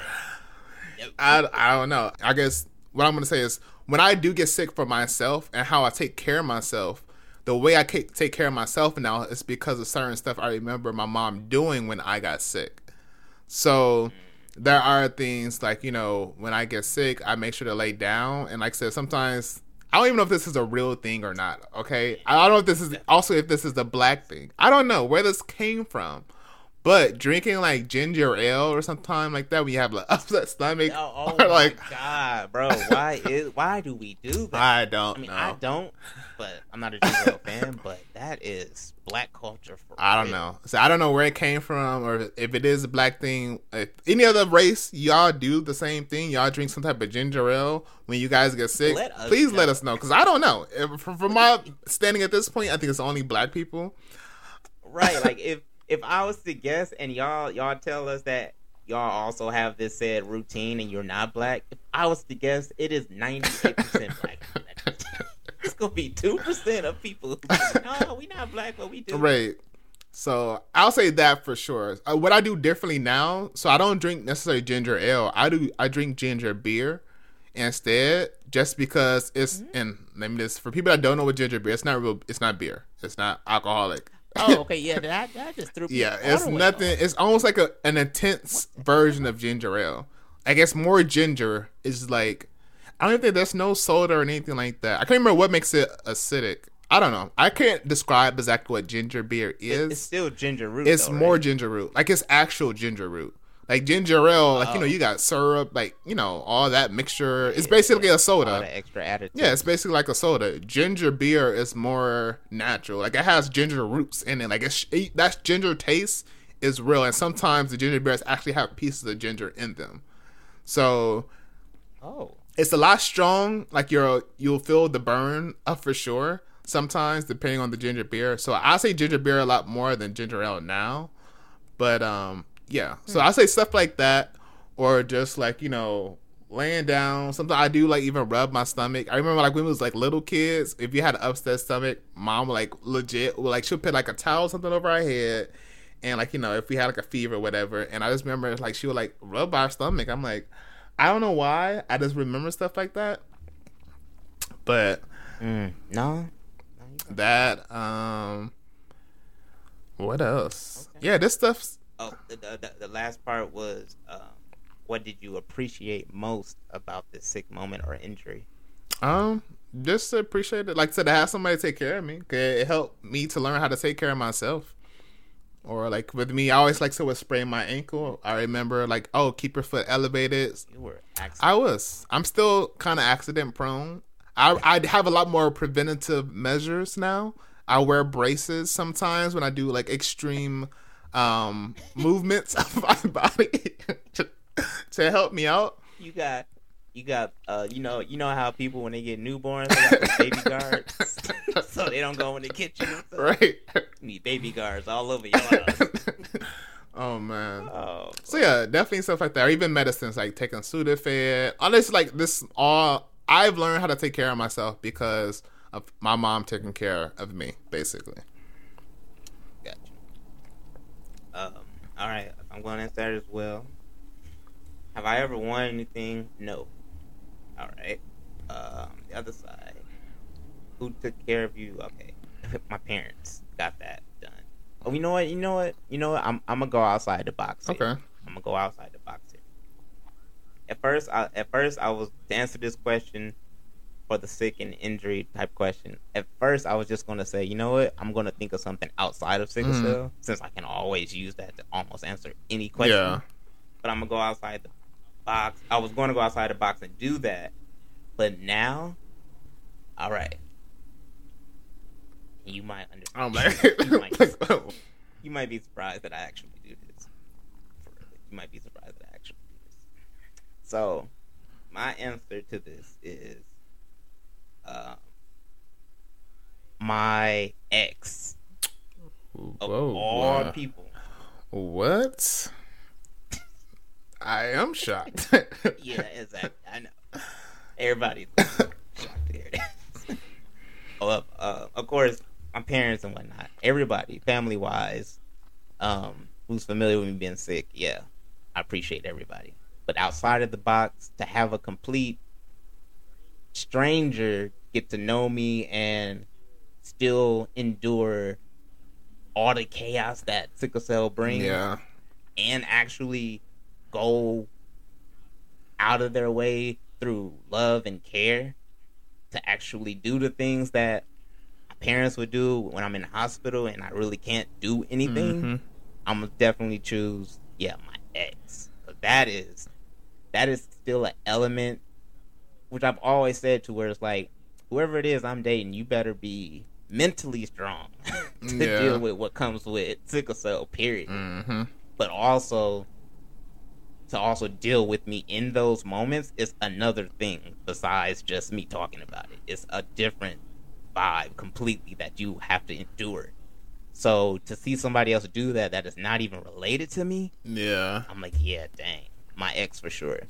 I, I don't know. I guess what I'm gonna say is when I do get sick for myself and how I take care of myself, the way I take care of myself now is because of certain stuff I remember my mom doing when I got sick. So there are things like you know when I get sick, I make sure to lay down, and like I said, sometimes. I don't even know if this is a real thing or not. Okay, I don't know if this is also if this is the black thing. I don't know where this came from, but drinking like ginger ale or something like that when you have like upset stomach oh, oh or my like god, bro, why is why do we do that? I don't I mean, know. I don't, but I'm not a ginger ale fan. But that is black culture for. I don't real. know. So I don't know where it came from, or if it is a black thing. If any other race, y'all do the same thing. Y'all drink some type of ginger ale when you guys get sick. Let Please let us know, because I don't know. From my standing at this point, I think it's only black people. right? Like if if I was to guess, and y'all y'all tell us that y'all also have this said routine, and you're not black. If I was to guess, it is 98 percent black. it's gonna be two percent of people. Who say, no, we not black, but we do. Right. So I'll say that for sure. Uh, what I do differently now, so I don't drink necessarily ginger ale. I do. I drink ginger beer instead, just because it's Mm-hmm. and let me just for people that don't know what ginger beer. It's not real. It's not beer. It's not alcoholic. Oh, okay, yeah, that that just threw me. Yeah, it's nothing. off. It's almost like a an intense version of ginger ale. I guess more ginger is like. I don't think there's no soda or anything like that. I can't remember what makes it acidic. I don't know. I can't describe exactly what ginger beer is. It's still ginger root. It's though, more right? ginger root. Like it's actual ginger root. Like ginger ale, like you know, Oh. you got syrup, like you know, all that mixture. It's basically a soda. extra additives. Yeah, it's basically like a soda. Ginger beer is more natural. Like it has ginger roots in it. Like it's it, that ginger taste is real, and sometimes the ginger beers actually have pieces of ginger in them. So Oh, it's a lot strong. Like you're you'll feel the burn up for sure. Sometimes depending on the ginger beer. So I say ginger beer a lot more than ginger ale now. But um yeah. So I say stuff like that or just like, you know, laying down. Sometimes I do like even rub my stomach. I remember like when we was like little kids, if you had an upset stomach, mom like legit would like she'll put like a towel or something over our head. And like, you know, if we had like a fever or whatever. And I just remember like she would like rub our stomach. I'm like, I don't know why. I just remember stuff like that. But mm, no. that um what else? Okay. Yeah, this stuff's Oh, the, the, the last part was, um, what did you appreciate most about this sick moment or injury? um just to appreciate it. Like I said, to have somebody take care of me. It helped me to learn how to take care of myself. Or like with me, I always like to would sprain my ankle. I remember like, oh, keep your foot elevated. You were accident. I was. I'm still kind of accident prone. I I have a lot more preventative measures now. I wear braces sometimes when I do like extreme um movements of my body to, to help me out. you got, you got, uh, you know, you know how people when they get newborns, they got baby guards, so they don't go in the kitchen. Stuff. Right. Need baby guards all over your house. oh man. Oh, So yeah, definitely stuff like that. Or even medicines like taking Sudafed. All this like this all I've learned how to take care of myself because of my mom taking care of me, basically. Um, all right, I'm going to answer that as well. Have I ever won anything? No. All right. Um, the other side. Who took care of you? Okay. My parents got that done. Oh, you know what? You know what? You know what? I'm I'm gonna go outside the box. Here. Okay. I'm gonna go outside the box here. At first, I, at first, I was to answer this question for the sick and injury type question. At first, I was just gonna say, you know what? I'm gonna think of something outside of sickle Mhm. cell, since I can always use that to almost answer any question. Yeah. But I'm gonna go outside the box. I was going to go outside the box and do that, but now, all right. You might understand. I'm like, you, might, oh. you might be surprised that I actually do this. You might be surprised that I actually do this. So, my answer to this is, um, my ex of Whoa, all wow. people. What? I am shocked. Yeah, exactly. I know. Everybody's shocked to hear this. oh, uh, of course, my parents and whatnot. Everybody, family wise, um, who's familiar with me being sick, yeah, I appreciate everybody. But outside of the box, to have a complete stranger get to know me and still endure all the chaos that sickle cell brings yeah. and actually go out of their way through love and care to actually do the things that my parents would do when I'm in the hospital and I really can't do anything, Mhm. I'm gonna definitely choose yeah my ex. But that is that is still an element which I've always said to where it's like whoever it is I'm dating, you better be mentally strong to Yeah. deal with what comes with sickle cell. Period Mhm. but also to also deal with me in those moments is another thing besides just me talking about it. It's a different vibe completely that you have to endure. So to see somebody else do that that is not even related to me, Yeah. I'm like, yeah, dang, my ex for sure.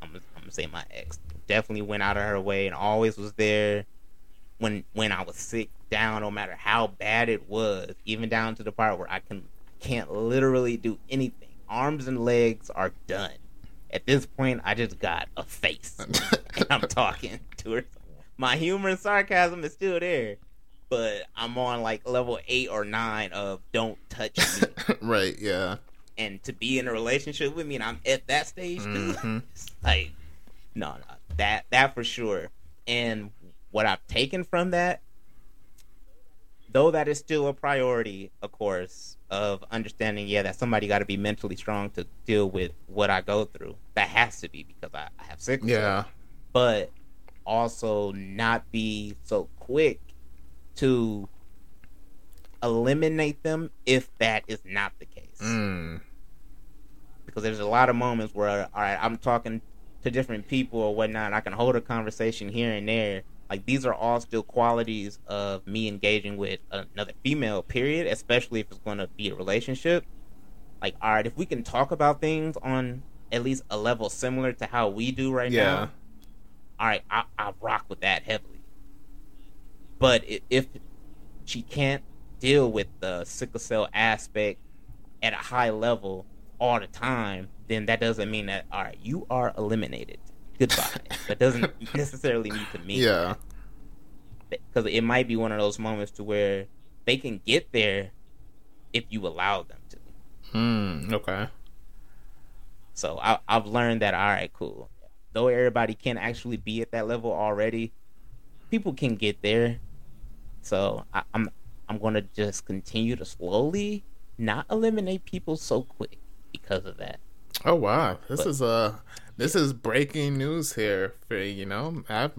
I'm, I'm gonna say my ex definitely went out of her way and always was there when when I was sick down, no matter how bad it was, even down to the part where I can can't literally do anything. Arms and legs are done. At this point, I just got a face, and I'm talking to her. My humor and sarcasm is still there, but I'm on like level eight or nine of don't touch me right. Yeah. and to be in a relationship with me and I'm at that stage too, Mhm. it's like no, no, that that for sure. And what I've taken from that, though that is still a priority, of course, of understanding, yeah, that somebody got to be mentally strong to deal with what I go through. That has to be because I, I have sickle cell Yeah. but also not be so quick to eliminate them if that is not the case. Mm. Because there's a lot of moments where, all right, I'm talking to different people or whatnot, I can hold a conversation here and there. Like these are all still qualities of me engaging with another female. Period. Especially if it's going to be a relationship. Like, all right, if we can talk about things on at least a level similar to how we do right Yeah. now, all right, I, I rock with that heavily. But if she can't deal with the sickle cell aspect at a high level all the time, then that doesn't mean that all right, you are eliminated. Goodbye. that doesn't necessarily need to mean Yeah. because it might be one of those moments to where they can get there if you allow them to. Hmm. Okay. So I, I've learned that all right, cool. Though everybody can actually be at that level already, people can get there. So I, I'm I'm gonna just continue to slowly not eliminate people so quick because of that. Oh wow. This But- is uh this is breaking news here for you know. I,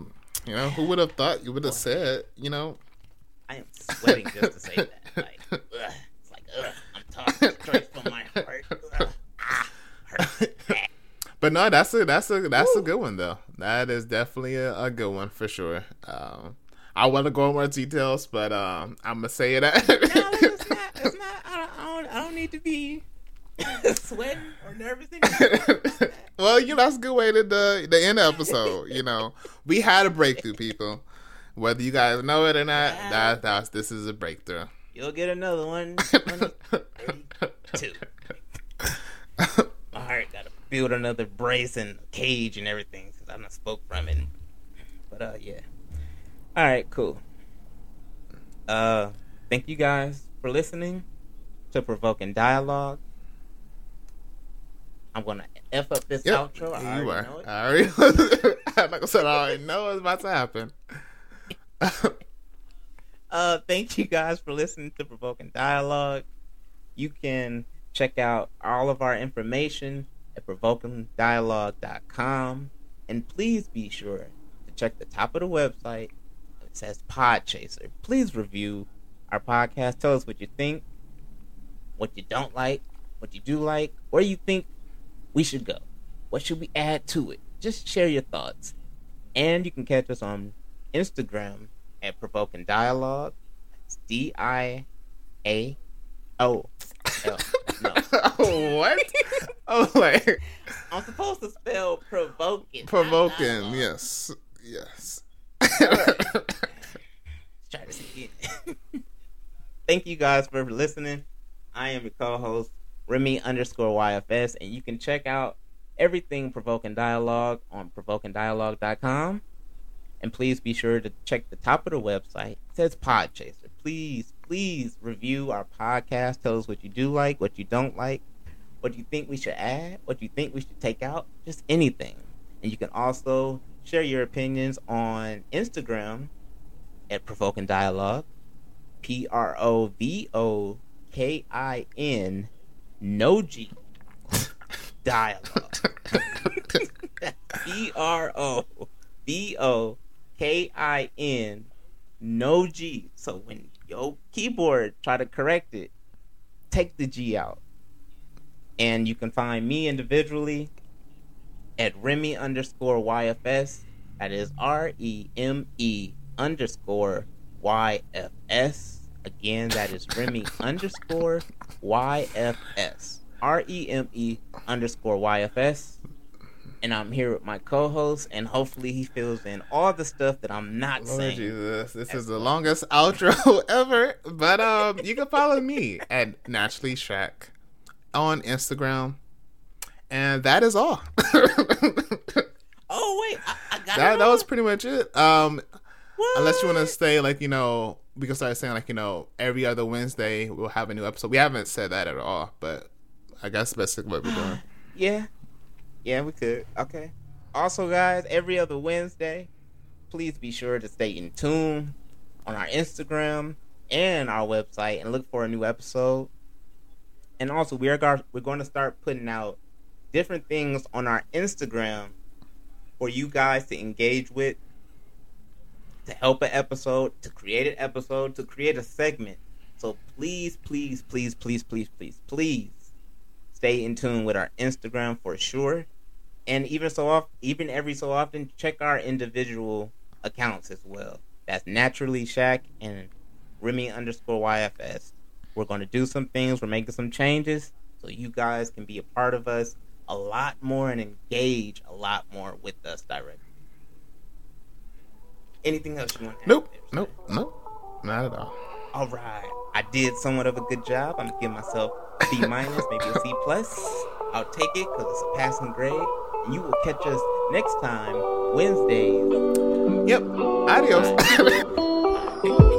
you know, who would have thought you would have said, you know, I am sweating just to say that. Like, ugh, it's like ugh, I'm talking straight from my heart. Ugh, ah. But no, that's a that's a that's a good one though. That is definitely a, a good one for sure. Um, I want to go in more details, but um, I'm gonna say it. No, it's not. It's not. I don't, I don't, I don't need to be sweating or nervous well, you know that's a good way to the the end episode. You know, we had a breakthrough, people. Whether you guys know it or not, that that's this is a breakthrough. You'll get another one. 2032. My heart got to build another brace and cage and everything since I not spoke from it. But uh, yeah. All right, cool. Uh, thank you guys for listening to Provoking Dialogue. I'm gonna f up this Yep, outro. I you are. know it. I already, like I said, I already know it's about to happen. Uh, thank you guys for listening to Provoking Dialogue. You can check out all of our information at provokingdialogue.com. And please be sure to check the top of the website. It says Podchaser. Please review our podcast. Tell us what you think, what you don't like, what you do like, where you think we should go. What should we add to it? Just share your thoughts. And you can catch us on Instagram at Provoking Dialogue. It's D I A O L. No. what? Oh, like I'm supposed to spell provoking. provoking. Yes, yes. Try this again. Thank you guys for listening. I am your co-host Remy underscore YFS, and you can check out everything Provoking Dialogue on provokingdialogue.com. And please be sure to check the top of the website. It says Podchaser. Please, please review our podcast. Tell us what you do like, what you don't like, what you think we should add, what you think we should take out, just anything. And you can also share your opinions on Instagram at Provoking Dialogue. P R O V O K I N no G dialogue. P R O V O K I N no G. So when your keyboard try to correct it, take the G out. And you can find me individually at Remy underscore YFS. That is R E M E underscore YFS. Again, that is Remy underscore YFS. R E M E underscore YFS. And I'm here with my co host, and hopefully he fills in all the stuff that I'm not Lord saying. Jesus, this is the longest outro ever. But um, you can follow me at Naturally Shaq on Instagram, and that is all. Oh, wait, I, I got that that was pretty much it. Um, What? unless you want to say like you know, we can start saying like you know, every other Wednesday we'll have a new episode. We haven't said that at all, but I guess that's what we're doing. Yeah. Yeah, we could. Okay. Also, guys, every other Wednesday, please be sure to stay in tune on our Instagram and our website and look for a new episode. And also, we are gar- we're going to start putting out different things on our Instagram for you guys to engage with, to help an episode, to create an episode, to create a segment. So please, please, please, please, please, please, please stay in tune with our Instagram for sure. And even so off even every so often, check our individual accounts as well. That's naturally Shaq and Remy underscore YFS. We're gonna do some things, we're making some changes, so you guys can be a part of us a lot more and engage a lot more with us directly. Anything else you want to Nope, nope, nope, not at all. all right. I did somewhat of a good job. I'm gonna give myself B minus, maybe a C plus. I'll take it because it's a passing grade. And you will catch us next time, Wednesdays. Yep. Adios.